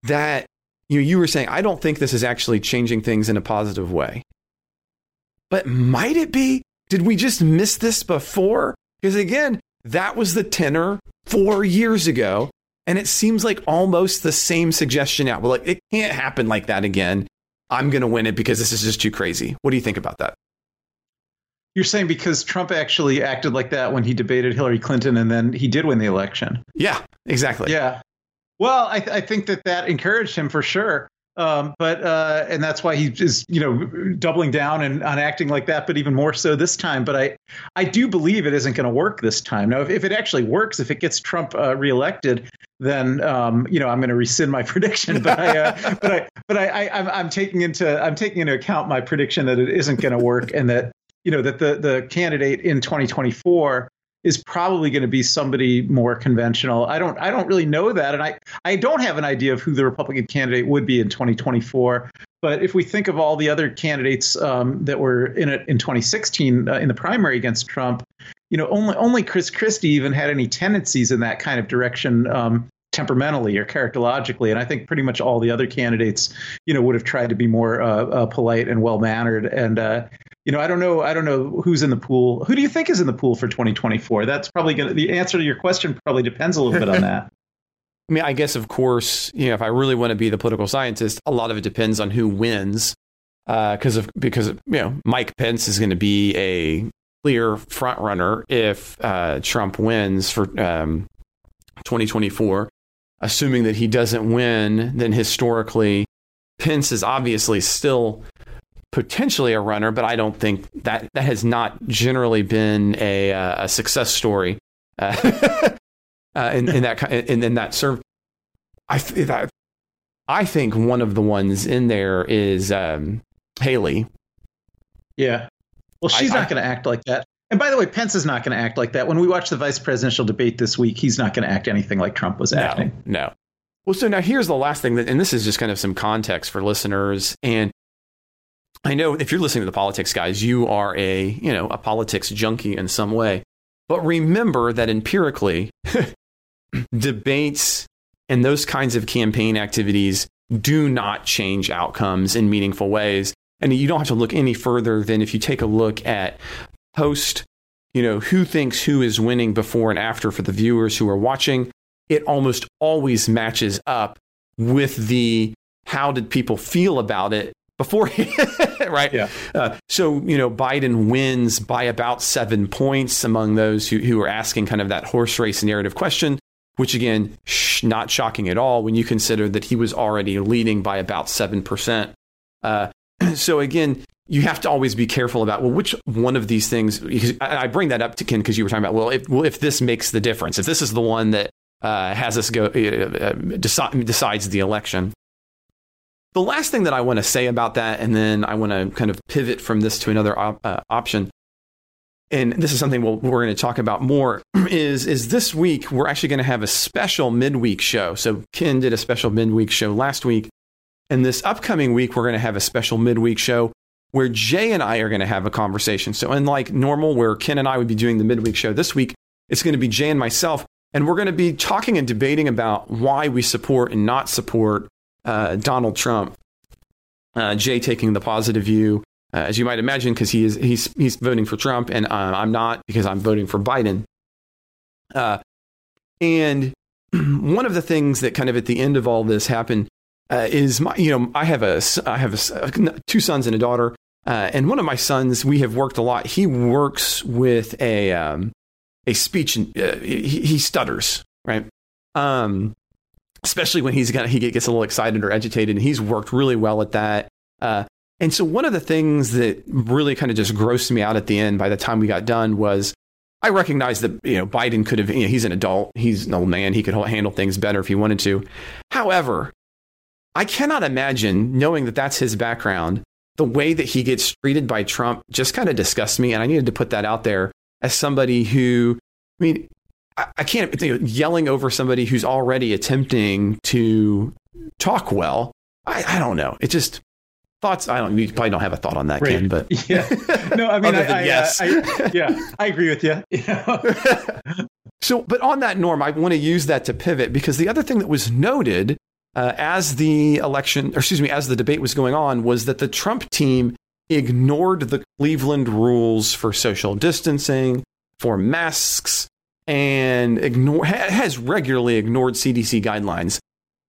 that you you were saying I don't think this is actually changing things in a positive way. But might it be? Did we just miss this before? Because again, that was the tenor four years ago. And it seems like almost the same suggestion now. Well, like it can't happen like that again. I'm going to win it because this is just too crazy. What do you think about that? You're saying because Trump actually acted like that when he debated Hillary Clinton and then he did win the election. Yeah, exactly. Yeah. Well, I, th- I think that that encouraged him for sure. Um, but uh, and that's why he is you know doubling down and on acting like that, but even more so this time. But I I do believe it isn't going to work this time. Now, if, if it actually works, if it gets Trump uh, reelected, then um, you know I'm going to rescind my prediction. But I, uh, but I, but I, I, I'm, I'm taking into I'm taking into account my prediction that it isn't going to work, and that you know that the the candidate in 2024 is probably going to be somebody more conventional. I don't I don't really know that, and I I don't have an idea of who the Republican candidate would be in 2024. But if we think of all the other candidates um, that were in it in 2016 uh, in the primary against Trump, you know, only only Chris Christie even had any tendencies in that kind of direction um, temperamentally or characterologically, and I think pretty much all the other candidates, you know, would have tried to be more uh, uh, polite and well mannered. And uh, you know, I don't know, I don't know who's in the pool. Who do you think is in the pool for 2024? That's probably going to the answer to your question probably depends a little bit on that. I mean, I guess of course, you know, if I really want to be the political scientist, a lot of it depends on who wins, because uh, of because you know Mike Pence is going to be a clear front runner if uh, Trump wins for um, 2024. Assuming that he doesn't win, then historically, Pence is obviously still potentially a runner, but I don't think that that has not generally been a, uh, a success story uh, uh, in, in, that in, in that serve. I that, I think one of the ones in there is um, Haley. Yeah. Well, she's I, not going to act like that. And by the way, Pence is not going to act like that. When we watch the vice presidential debate this week, he's not going to act anything like Trump was acting. No. Well, so now here's the last thing that, and this is just kind of some context for listeners. And I know if you're listening to the politics guys, you are a, you know, a politics junkie in some way. But remember that empirically, debates and those kinds of campaign activities do not change outcomes in meaningful ways. And you don't have to look any further than if you take a look at post, you know, who thinks who is winning before and after for the viewers who are watching it almost always matches up with the how did people feel about it before right? Yeah. Uh, so you know biden wins by about seven points among those who, who are asking kind of that horse race narrative question which again sh- not shocking at all when you consider that he was already leading by about 7% uh, so again you have to always be careful about well which one of these things I, bring that up to ken because you were talking about well if, well if this makes the difference if this is the one that uh, has us go uh, uh deci- decides the election. The last thing that I want to say about that, and then I want to kind of pivot from this to another op- uh, option, and this is something we'll, we're going to talk about more, is is this week we're actually going to have a special midweek show. So Ken did a special midweek show last week, and this upcoming week we're going to have a special midweek show where Jay and I are going to have a conversation. So unlike normal, where Ken and I would be doing the midweek show this week, it's going to be Jay and myself and we're going to be talking and debating about why we support and not support uh, Donald Trump. Uh, Jay taking the positive view, uh, as you might imagine, because he is he's he's voting for Trump, and uh, I'm not because I'm voting for Biden. Uh, and one of the things that kind of at the end of all this happened uh, is my you know I have a I have a, two sons and a daughter, and one of my sons we have worked a lot. He works with a um, a speech. Uh, he, he, stutters, right? Um, especially when he's got he gets a little excited or agitated, and he's worked really well at that. Uh, and so one of the things that really kind of just grossed me out at the end by the time we got done was I recognized that you know Biden could have you know, he's an adult, he's an old man, he could handle things better if he wanted to. However, I cannot imagine knowing that that's his background. The way that he gets treated by Trump just kind of disgusts me, and I needed to put that out there as somebody who, I mean, I, I can't you know, yelling over somebody who's already attempting to talk well. I, I don't know. It just thoughts. I don't. You probably don't have a thought on that, right. Ken. But yeah, no. I mean, I, I, yes, I, yeah, I agree with you. so, but on that norm, I want to use that to pivot because the other thing that was noted uh, as the election, or excuse me, as the debate was going on, was that the Trump team ignored the Cleveland rules for social distancing, for masks, and ignore, has regularly ignored CDC guidelines.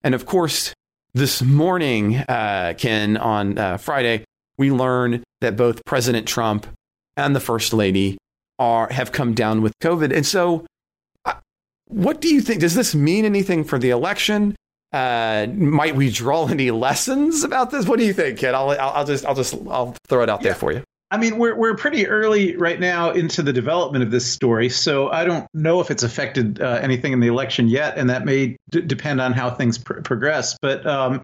And of course, this morning, uh, Ken, on uh, Friday, we learn that both President Trump and the First Lady are have come down with COVID. And so, uh, what do you think? Does this mean anything for the election? Uh, might we draw any lessons about this? What do you think, kid? I'll, I'll, I'll just, I'll just, I'll throw it out yeah. there for you. I mean, we're we're pretty early right now into the development of this story, so I don't know if it's affected uh, anything in the election yet, and that may d- depend on how things pr- progress. But um,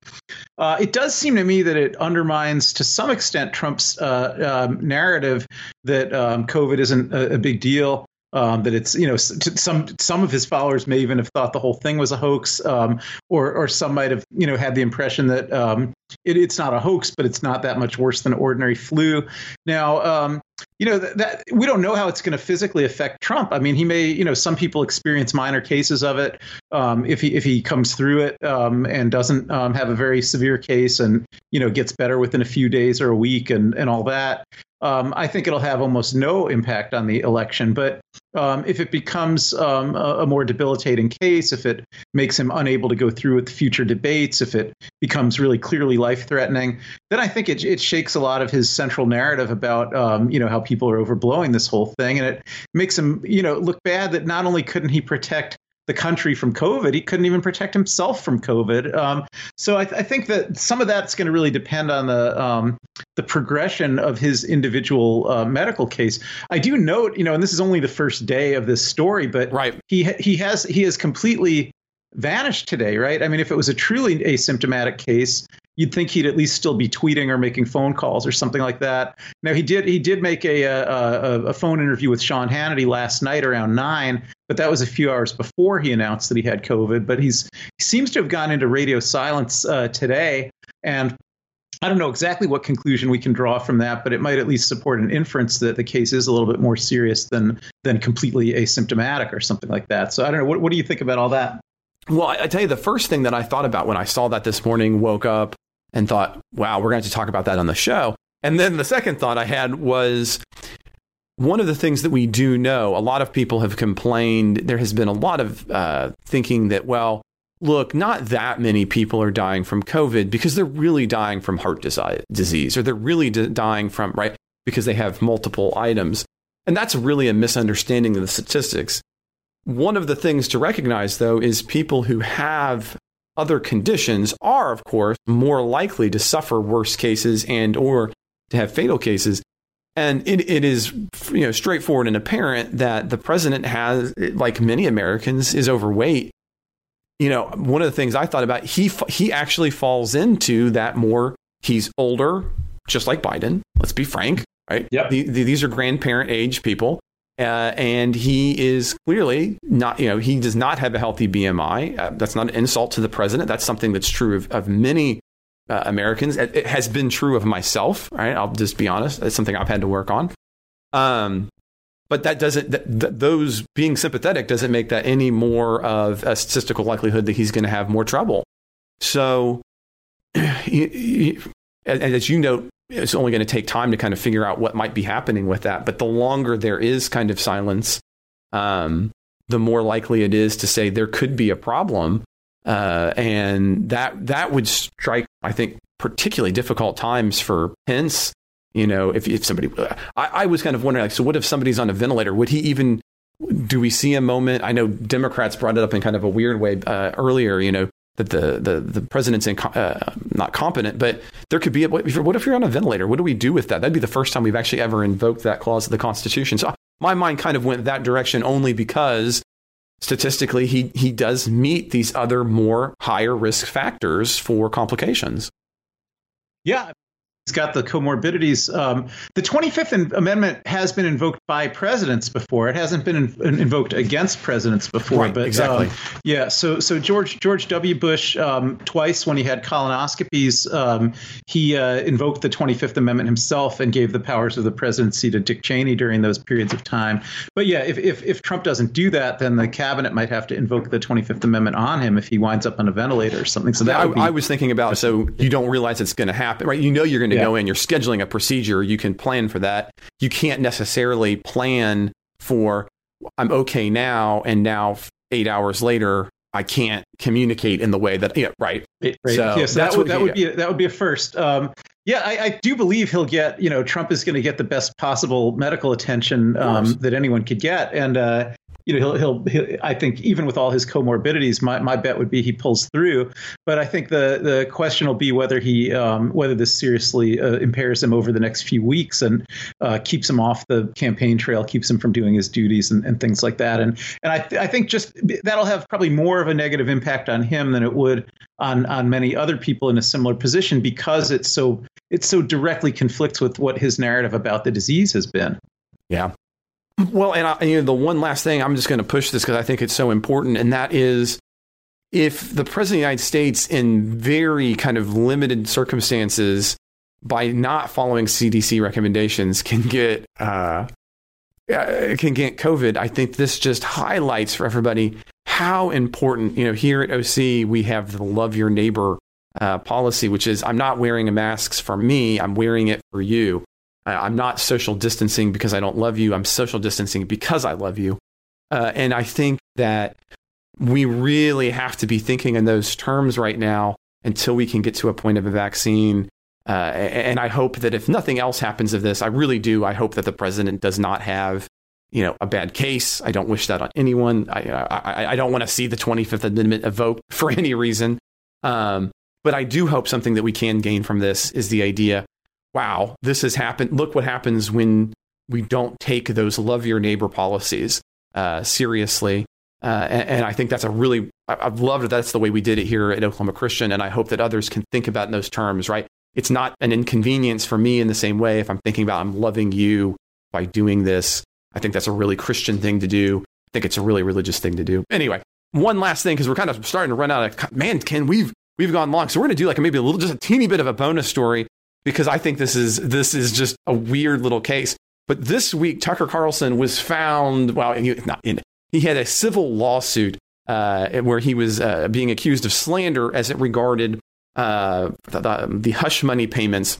uh, it does seem to me that it undermines, to some extent, Trump's uh, um, narrative that um, COVID isn't a, a big deal um, that it's you know some some of his followers may even have thought the whole thing was a hoax, um, or or some might have you know had the impression that um, it, it's not a hoax, but it's not that much worse than ordinary flu. Now, um, you know that, that, we don't know how it's going to physically affect Trump. I mean, he may you know some people experience minor cases of it um, if he if he comes through it um, and doesn't have a very severe case and you know gets better within a few days or a week and and all that. I think it'll have almost no impact on the election, but um, if it becomes um, a, a, more debilitating case, if it makes him unable to go through with future debates, if it becomes really clearly life threatening, then I think it, it shakes a lot of his central narrative about um, you know how people are overblowing this whole thing, and it makes him you know look bad that not only couldn't he protect the country from COVID. He couldn't even protect himself from COVID. Um, so I, th- I, think that some of that's going to really depend on the um, the progression of his individual uh, medical case. I do note, you know, and this is only the first day of this story, but right. he he has he has completely vanished today, right? I mean, if it was a truly asymptomatic case, you'd think he'd at least still be tweeting or making phone calls or something like that. Now he did he did make a a, a phone interview with Sean Hannity last night around nine, but that was a few hours before he announced that he had COVID. But he's he seems to have gone into radio silence uh, today, and I don't know exactly what conclusion we can draw from that, but it might at least support an inference that the case is a little bit more serious than than completely asymptomatic or something like that. So I don't know. What, what do you think about all that? Well, I, I tell you, the first thing that I thought about when I saw that this morning, woke up, and thought, wow, we're going to, to talk about that on the show. And then the second thought I had was one of the things that we do know, a lot of people have complained, there has been a lot of uh, thinking that, well, look, not that many people are dying from COVID because they're really dying from heart disease or they're really dying from, right, because they have multiple items. And that's really a misunderstanding of the statistics. One of the things to recognize, though, is people who have other conditions are, of course, more likely to suffer worse cases and or to have fatal cases. And it, it is you know straightforward and apparent that the president has, like many Americans, is overweight. You know, one of the things I thought about he he actually falls into that more. He's older, just like Biden. Let's be frank, right? Yeah. The, the, these are grandparent age people. Uh, and he is clearly not, you know, he does not have a healthy BMI. Uh, that's not an insult to the president. That's something that's true of, of many uh, Americans. It, it, has been true of myself, right? I'll just be honest. It's something I've had to work on. Um, but that doesn't, th- th- those being sympathetic doesn't make that any more of a statistical likelihood that he's going to have more trouble. So, as you note, it's only going to take time to kind of figure out what might be happening with that. But the longer there is kind of silence, um, the more likely it is to say there could be a problem. Uh, and that that would strike, I think, particularly difficult times for Pence. You know, if, if somebody, I, I was kind of wondering, like, so what if somebody's on a ventilator? Would he even do we see a moment? I know Democrats brought it up in kind of a weird way uh, earlier. You know, that the the the president's uh, not competent, but there could be a, what if you're on a ventilator? What do we do with that? That'd be the first time we've actually ever invoked that clause of the Constitution. So my mind kind of went that direction only because statistically he he does meet these other more higher risk factors for complications. Yeah, He's got the comorbidities. Um, the 25th Amendment has been invoked by presidents before. It hasn't been in, invoked against presidents before. Right, but exactly. Um, yeah. So so George George W. Bush um, twice when he had colonoscopies, um, he uh, invoked the 25th Amendment himself and gave the powers of the presidency to Dick Cheney during those periods of time. But yeah, if if, if Trump doesn't do that, then the cabinet might have to invoke the 25th Amendment on him if he winds up on a ventilator or something. So that I, be, I was thinking about. So you don't realize it's going to happen, right? You know you're going to Yeah. go in. You're scheduling a procedure. You can plan for that. You can't necessarily plan for I'm okay now, and now eight hours later I can't communicate in the way that yeah right. Right. right. So yeah, so that's that would what that he- would be a, that would be a first. Um, yeah, I, I do believe he'll get. You know, Trump is going to get the best possible medical attention um, that anyone could get, and uh, you know, he'll, he'll he'll. I think even with all his comorbidities, my, my bet would be he pulls through. But I think the the question will be whether he um, whether this seriously uh, impairs him over the next few weeks and uh, keeps him off the campaign trail, keeps him from doing his duties and, and things like that. And and I th- I think just that'll have probably more of a negative impact on him than it would on on many other people in a similar position because it's so it so directly conflicts with what his narrative about the disease has been. Yeah. Well, and I, you know, the one last thing I'm just going to push this because I think it's so important, and that is if the president of the United States, in very kind of limited circumstances, by not following CDC recommendations, can get uh, uh, can get COVID, I think this just highlights for everybody how important. You know, here at OC, we have the love your neighbor uh, policy, which is I'm not wearing a mask for me, I'm wearing it for you. I'm not social distancing because I don't love you. I'm social distancing because I love you. Uh, and I think that we really have to be thinking in those terms right now until we can get to a point of a vaccine. Uh, and I hope that if nothing else happens of this, I really do. I hope that the president does not have, you know, a bad case. I don't wish that on anyone. I I, I don't want to see the Twenty Fifth Amendment evoked for any reason. Um, but I do hope something that we can gain from this is the idea. Wow, this has happened. Look what happens when we don't take those love your neighbor policies uh, seriously. Uh, and, and, I think that's a really, I've loved that that's the way we did it here at Oklahoma Christian. And I hope that others can think about in those terms, right? It's not an inconvenience for me in the same way if I'm thinking about I'm loving you by doing this. I think that's a really Christian thing to do. I think it's a really religious thing to do. Anyway, one last thing because we're kind of starting to run out of man. Ken, we've we've gone long, so we're going to do like maybe a little, just a teeny bit of a bonus story because I think this is this is just a weird little case. But this week, Tucker Carlson was found. Well, not in he had a civil lawsuit uh, where he was uh, being accused of slander as it regarded uh, the, the, hush money payments,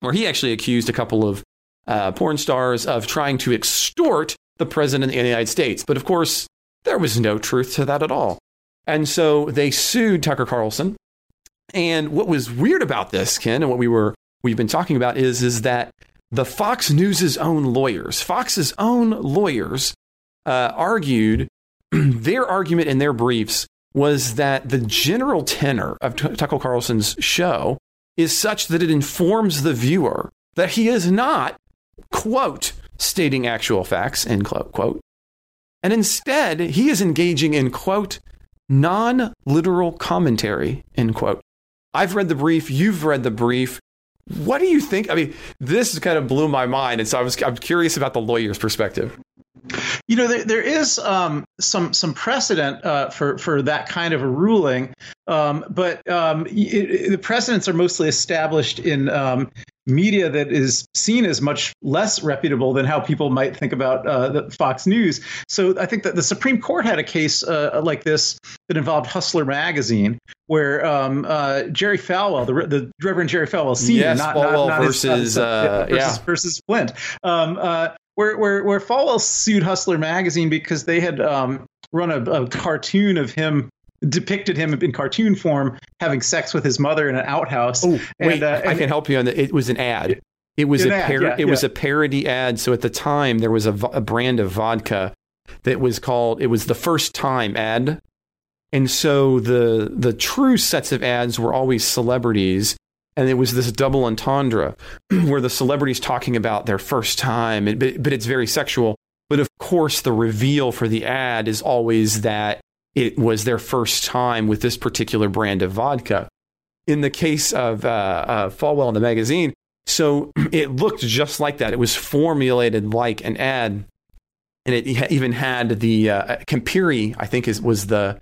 where he actually accused a couple of uh, porn stars of trying to extort the president of the United States. But of course, there was no truth to that at all. And so they sued Tucker Carlson. And what was weird about this, Ken, and what we were we've been talking about is is that the Fox News's own lawyers, Fox's own lawyers, uh, argued their argument in their briefs was that the general tenor of T- Tucker Carlson's show is such that it informs the viewer that he is not, quote, stating actual facts, end quote, quote. And instead, he is engaging in, quote, non literal commentary, end quote. I've read the brief, you've read the brief. What do you think? I mean, this kind of blew my mind. And so I was, I'm curious about the lawyer's perspective. You know, there, there is um, some some precedent uh, for for that kind of a ruling, um, but um, it, it, the precedents are mostly established in um, media that is seen as much less reputable than how people might think about uh, the Fox News. So I think that the Supreme Court had a case uh, like this that involved Hustler magazine, where um, uh, Jerry Falwell, the, the Reverend Jerry Falwell Senior, yes, not, Falwell not, not versus, his, uh, versus, yeah. versus Flynt. Um, uh, where, where, where Falwell sued Hustler magazine because they had um, run a, a cartoon of him depicted him in cartoon form having sex with his mother in an outhouse. Oh, wait, uh, I can help you on that. It was an ad. It was a par- yeah, it yeah. was a parody ad. So at the time, there was a, a, brand of vodka that was called. It was the first time ad, and so the the true sets of ads were always celebrities, and it was this double entendre where the celebrities talking about their first time, but, but it's very sexual. But of course, the reveal for the ad is always that it was their first time with this particular brand of vodka. In the case of uh, uh, Falwell in the magazine, so it looked just like that. It was formulated like an ad, and it even had the uh, Campari. I think is was the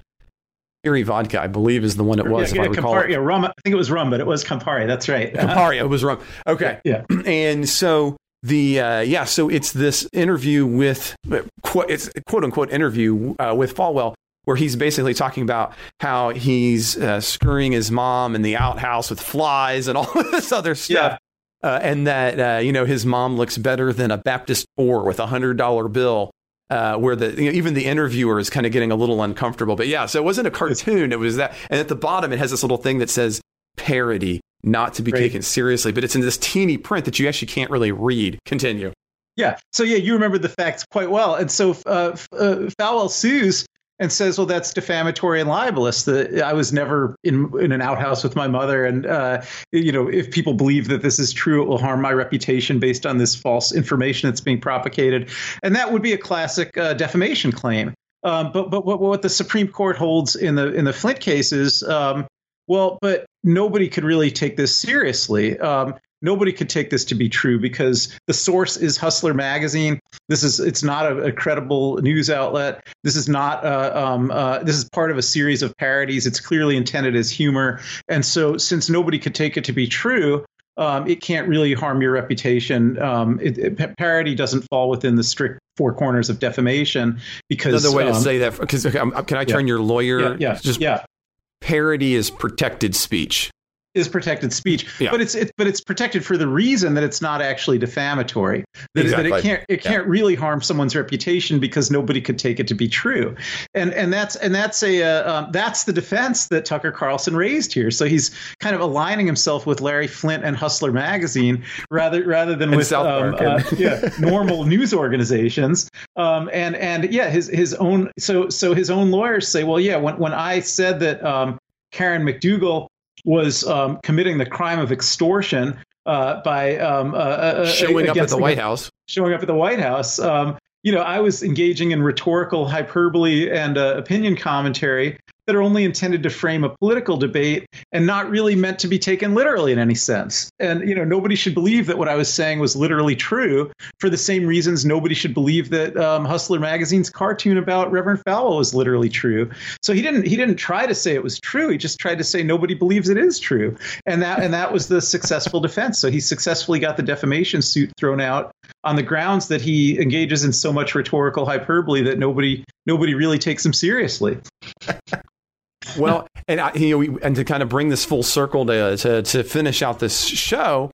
Campari vodka, I believe, is the one it was. Yeah, if I recall. Campari, yeah, rum. I think it was rum, but it was Campari. That's right. Campari. It was rum. Okay. Yeah. And so the uh, yeah, so it's this interview with it's quote unquote interview uh, with Falwell where he's basically talking about how he's uh, screwing his mom in the outhouse with flies and all this other stuff. Yeah. Uh, and that uh, you know his mom looks better than a Baptist poor with a hundred dollar bill. Uh, where the you know, even the interviewer is kind of getting a little uncomfortable, but yeah, so it wasn't a cartoon; it was that. And at the bottom, it has this little thing that says parody, not to be right. taken seriously, but it's in this teeny print that you actually can't really read. Continue. Yeah. So yeah, you remember the facts quite well, and so uh, uh, Falwell sues and says, "Well, that's defamatory and libelous. That I was never in in an outhouse with my mother, and uh, you know, if people believe that this is true, it will harm my reputation based on this false information that's being propagated, and that would be a classic uh, defamation claim. Um, but but what, what the Supreme Court holds in the in the Flynt cases, um, well, but nobody could really take this seriously. Um, nobody could take this to be true because the source is Hustler magazine. This is it's not a, a credible news outlet. This is not uh, um, uh, this is part of a series of parodies. It's clearly intended as humor, and so since nobody could take it to be true. Um, it can't really harm your reputation. Um, it, it, parody doesn't fall within the strict four corners of defamation because another way to um, say that because can I turn yeah, your lawyer? Yeah, yeah, just yeah. Parody is protected speech. Is protected speech, Yeah. but it's it, but it's protected for the reason that it's not actually defamatory. That, that it can't it can't really harm someone's reputation because nobody could take it to be true, and and that's and that's a uh, um, that's the defense that Tucker Carlson raised here. So he's kind of aligning himself with Larry Flynt and Hustler magazine rather rather than And with um, uh, yeah normal news organizations. Um, and and yeah, his his own so so his own lawyers say, well, yeah, when when I said that um, Karen McDougal was um, committing the crime of extortion uh, by um, uh, uh, Showing up at the White House. showing up at the White House. Um, you know, I was engaging in rhetorical hyperbole and uh, opinion commentary that are only intended to frame a political debate and not really meant to be taken literally in any sense. And you know, nobody should believe that what I was saying was literally true. For the same reasons, nobody should believe that um, Hustler magazine's cartoon about Reverend Falwell was literally true. So he didn't he didn't try to say it was true. He just tried to say nobody believes it is true, and that and that was the successful defense. So he successfully got the defamation suit thrown out on the grounds that he engages in so much rhetorical hyperbole that nobody nobody really takes him seriously. Well, and I, you know, we, and to kind of bring this full circle to, to to finish out this show,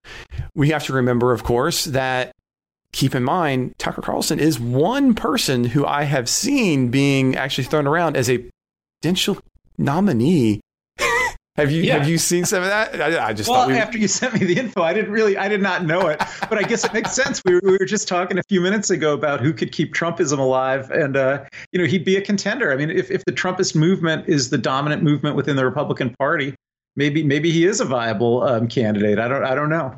we have to remember, of course, that keep in mind Tucker Carlson is one person who I have seen being actually thrown around as a potential nominee. Have you Yeah. have you seen some of that? I, I just Well, thought we. after you sent me the info, I didn't really, I did not know it, but I guess it makes sense. We were, we were just talking a few minutes ago about who could keep Trumpism alive, and uh, you know, he'd be a contender. I mean, if if the Trumpist movement is the dominant movement within the Republican Party, maybe maybe he is a viable um, candidate. I don't I don't know.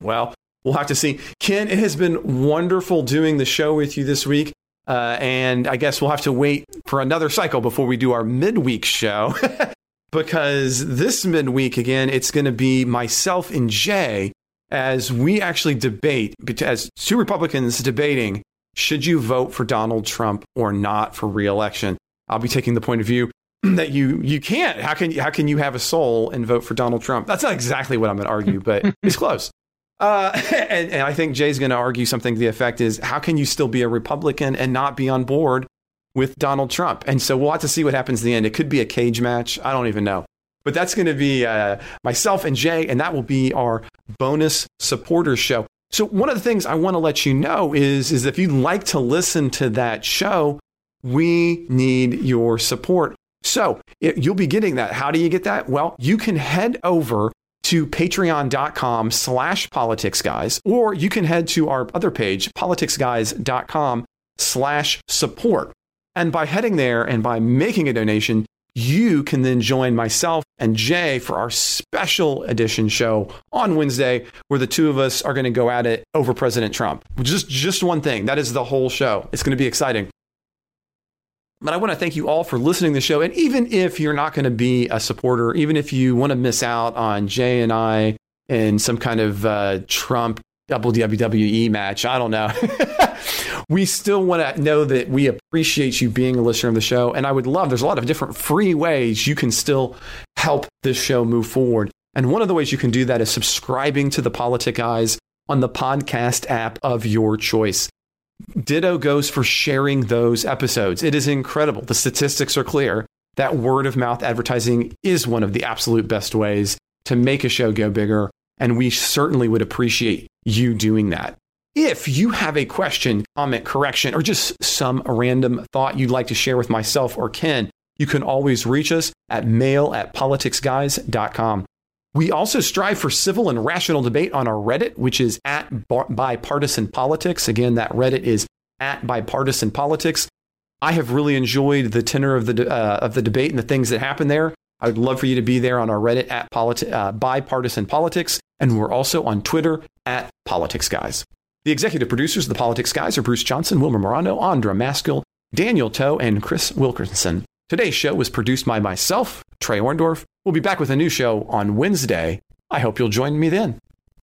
Well, we'll have to see. Ken, it has been wonderful doing the show with you this week. Uh, and I guess we'll have to wait for another cycle before we do our midweek show. because this midweek, again, it's going to be myself and Jay as we actually debate, as two Republicans debating, should you vote for Donald Trump or not for reelection? I'll be taking the point of view that you you can't. How can how can you have a soul and vote for Donald Trump? That's not exactly what I'm going to argue, but it's close. Uh, and, and I think Jay's going to argue something to the effect is how can you still be a Republican and not be on board with Donald Trump? And so we'll have to see what happens in the end. It could be a cage match. I don't even know. But that's going to be uh, myself and Jay, and that will be our bonus supporters show. So one of the things I want to let you know is, is if you'd like to listen to that show, we need your support. So it, you'll be getting that. How do you get that? Well, you can head over to patreon.com slash politics guys, or you can head to our other page, politicsguys.com slash support. And by heading there and by making a donation, you can then join myself and Jay for our special edition show on Wednesday, where the two of us are going to go at it over President Trump. Just, just one thing. That is the whole show. It's going to be exciting. But I want to thank you all for listening to the show. And even if you're not going to be a supporter, even if you want to miss out on Jay and I in some kind of uh, Trump WWE match, I don't know. we still want to know that we appreciate you being a listener of the show. And I would love, there's a lot of different free ways you can still help this show move forward. And one of the ways you can do that is subscribing to the Politics Guys on the podcast app of your choice. Ditto goes for sharing those episodes. It is incredible. The statistics are clear that word of mouth advertising is one of the absolute best ways to make a show go bigger. And we certainly would appreciate you doing that. If you have a question, comment, correction, or just some random thought you'd like to share with myself or Ken, you can always reach us at mail at politicsguys.com. We also strive for civil and rational debate on our Reddit, which is at bipartisan politics. Again, that Reddit is at bipartisan politics. I have really enjoyed the tenor of the uh, of the debate and the things that happen there. I would love for you to be there on our Reddit at politi- uh, bipartisan politics, and we're also on Twitter at politics guys. The executive producers of the Politics Guys are Bruce Johnson, Wilmer Morano, Andra Maskell, Daniel Toe, and Chris Wilkerson. Today's show was produced by myself, Trey Orndorff. We'll be back with a new show on Wednesday. I hope you'll join me then.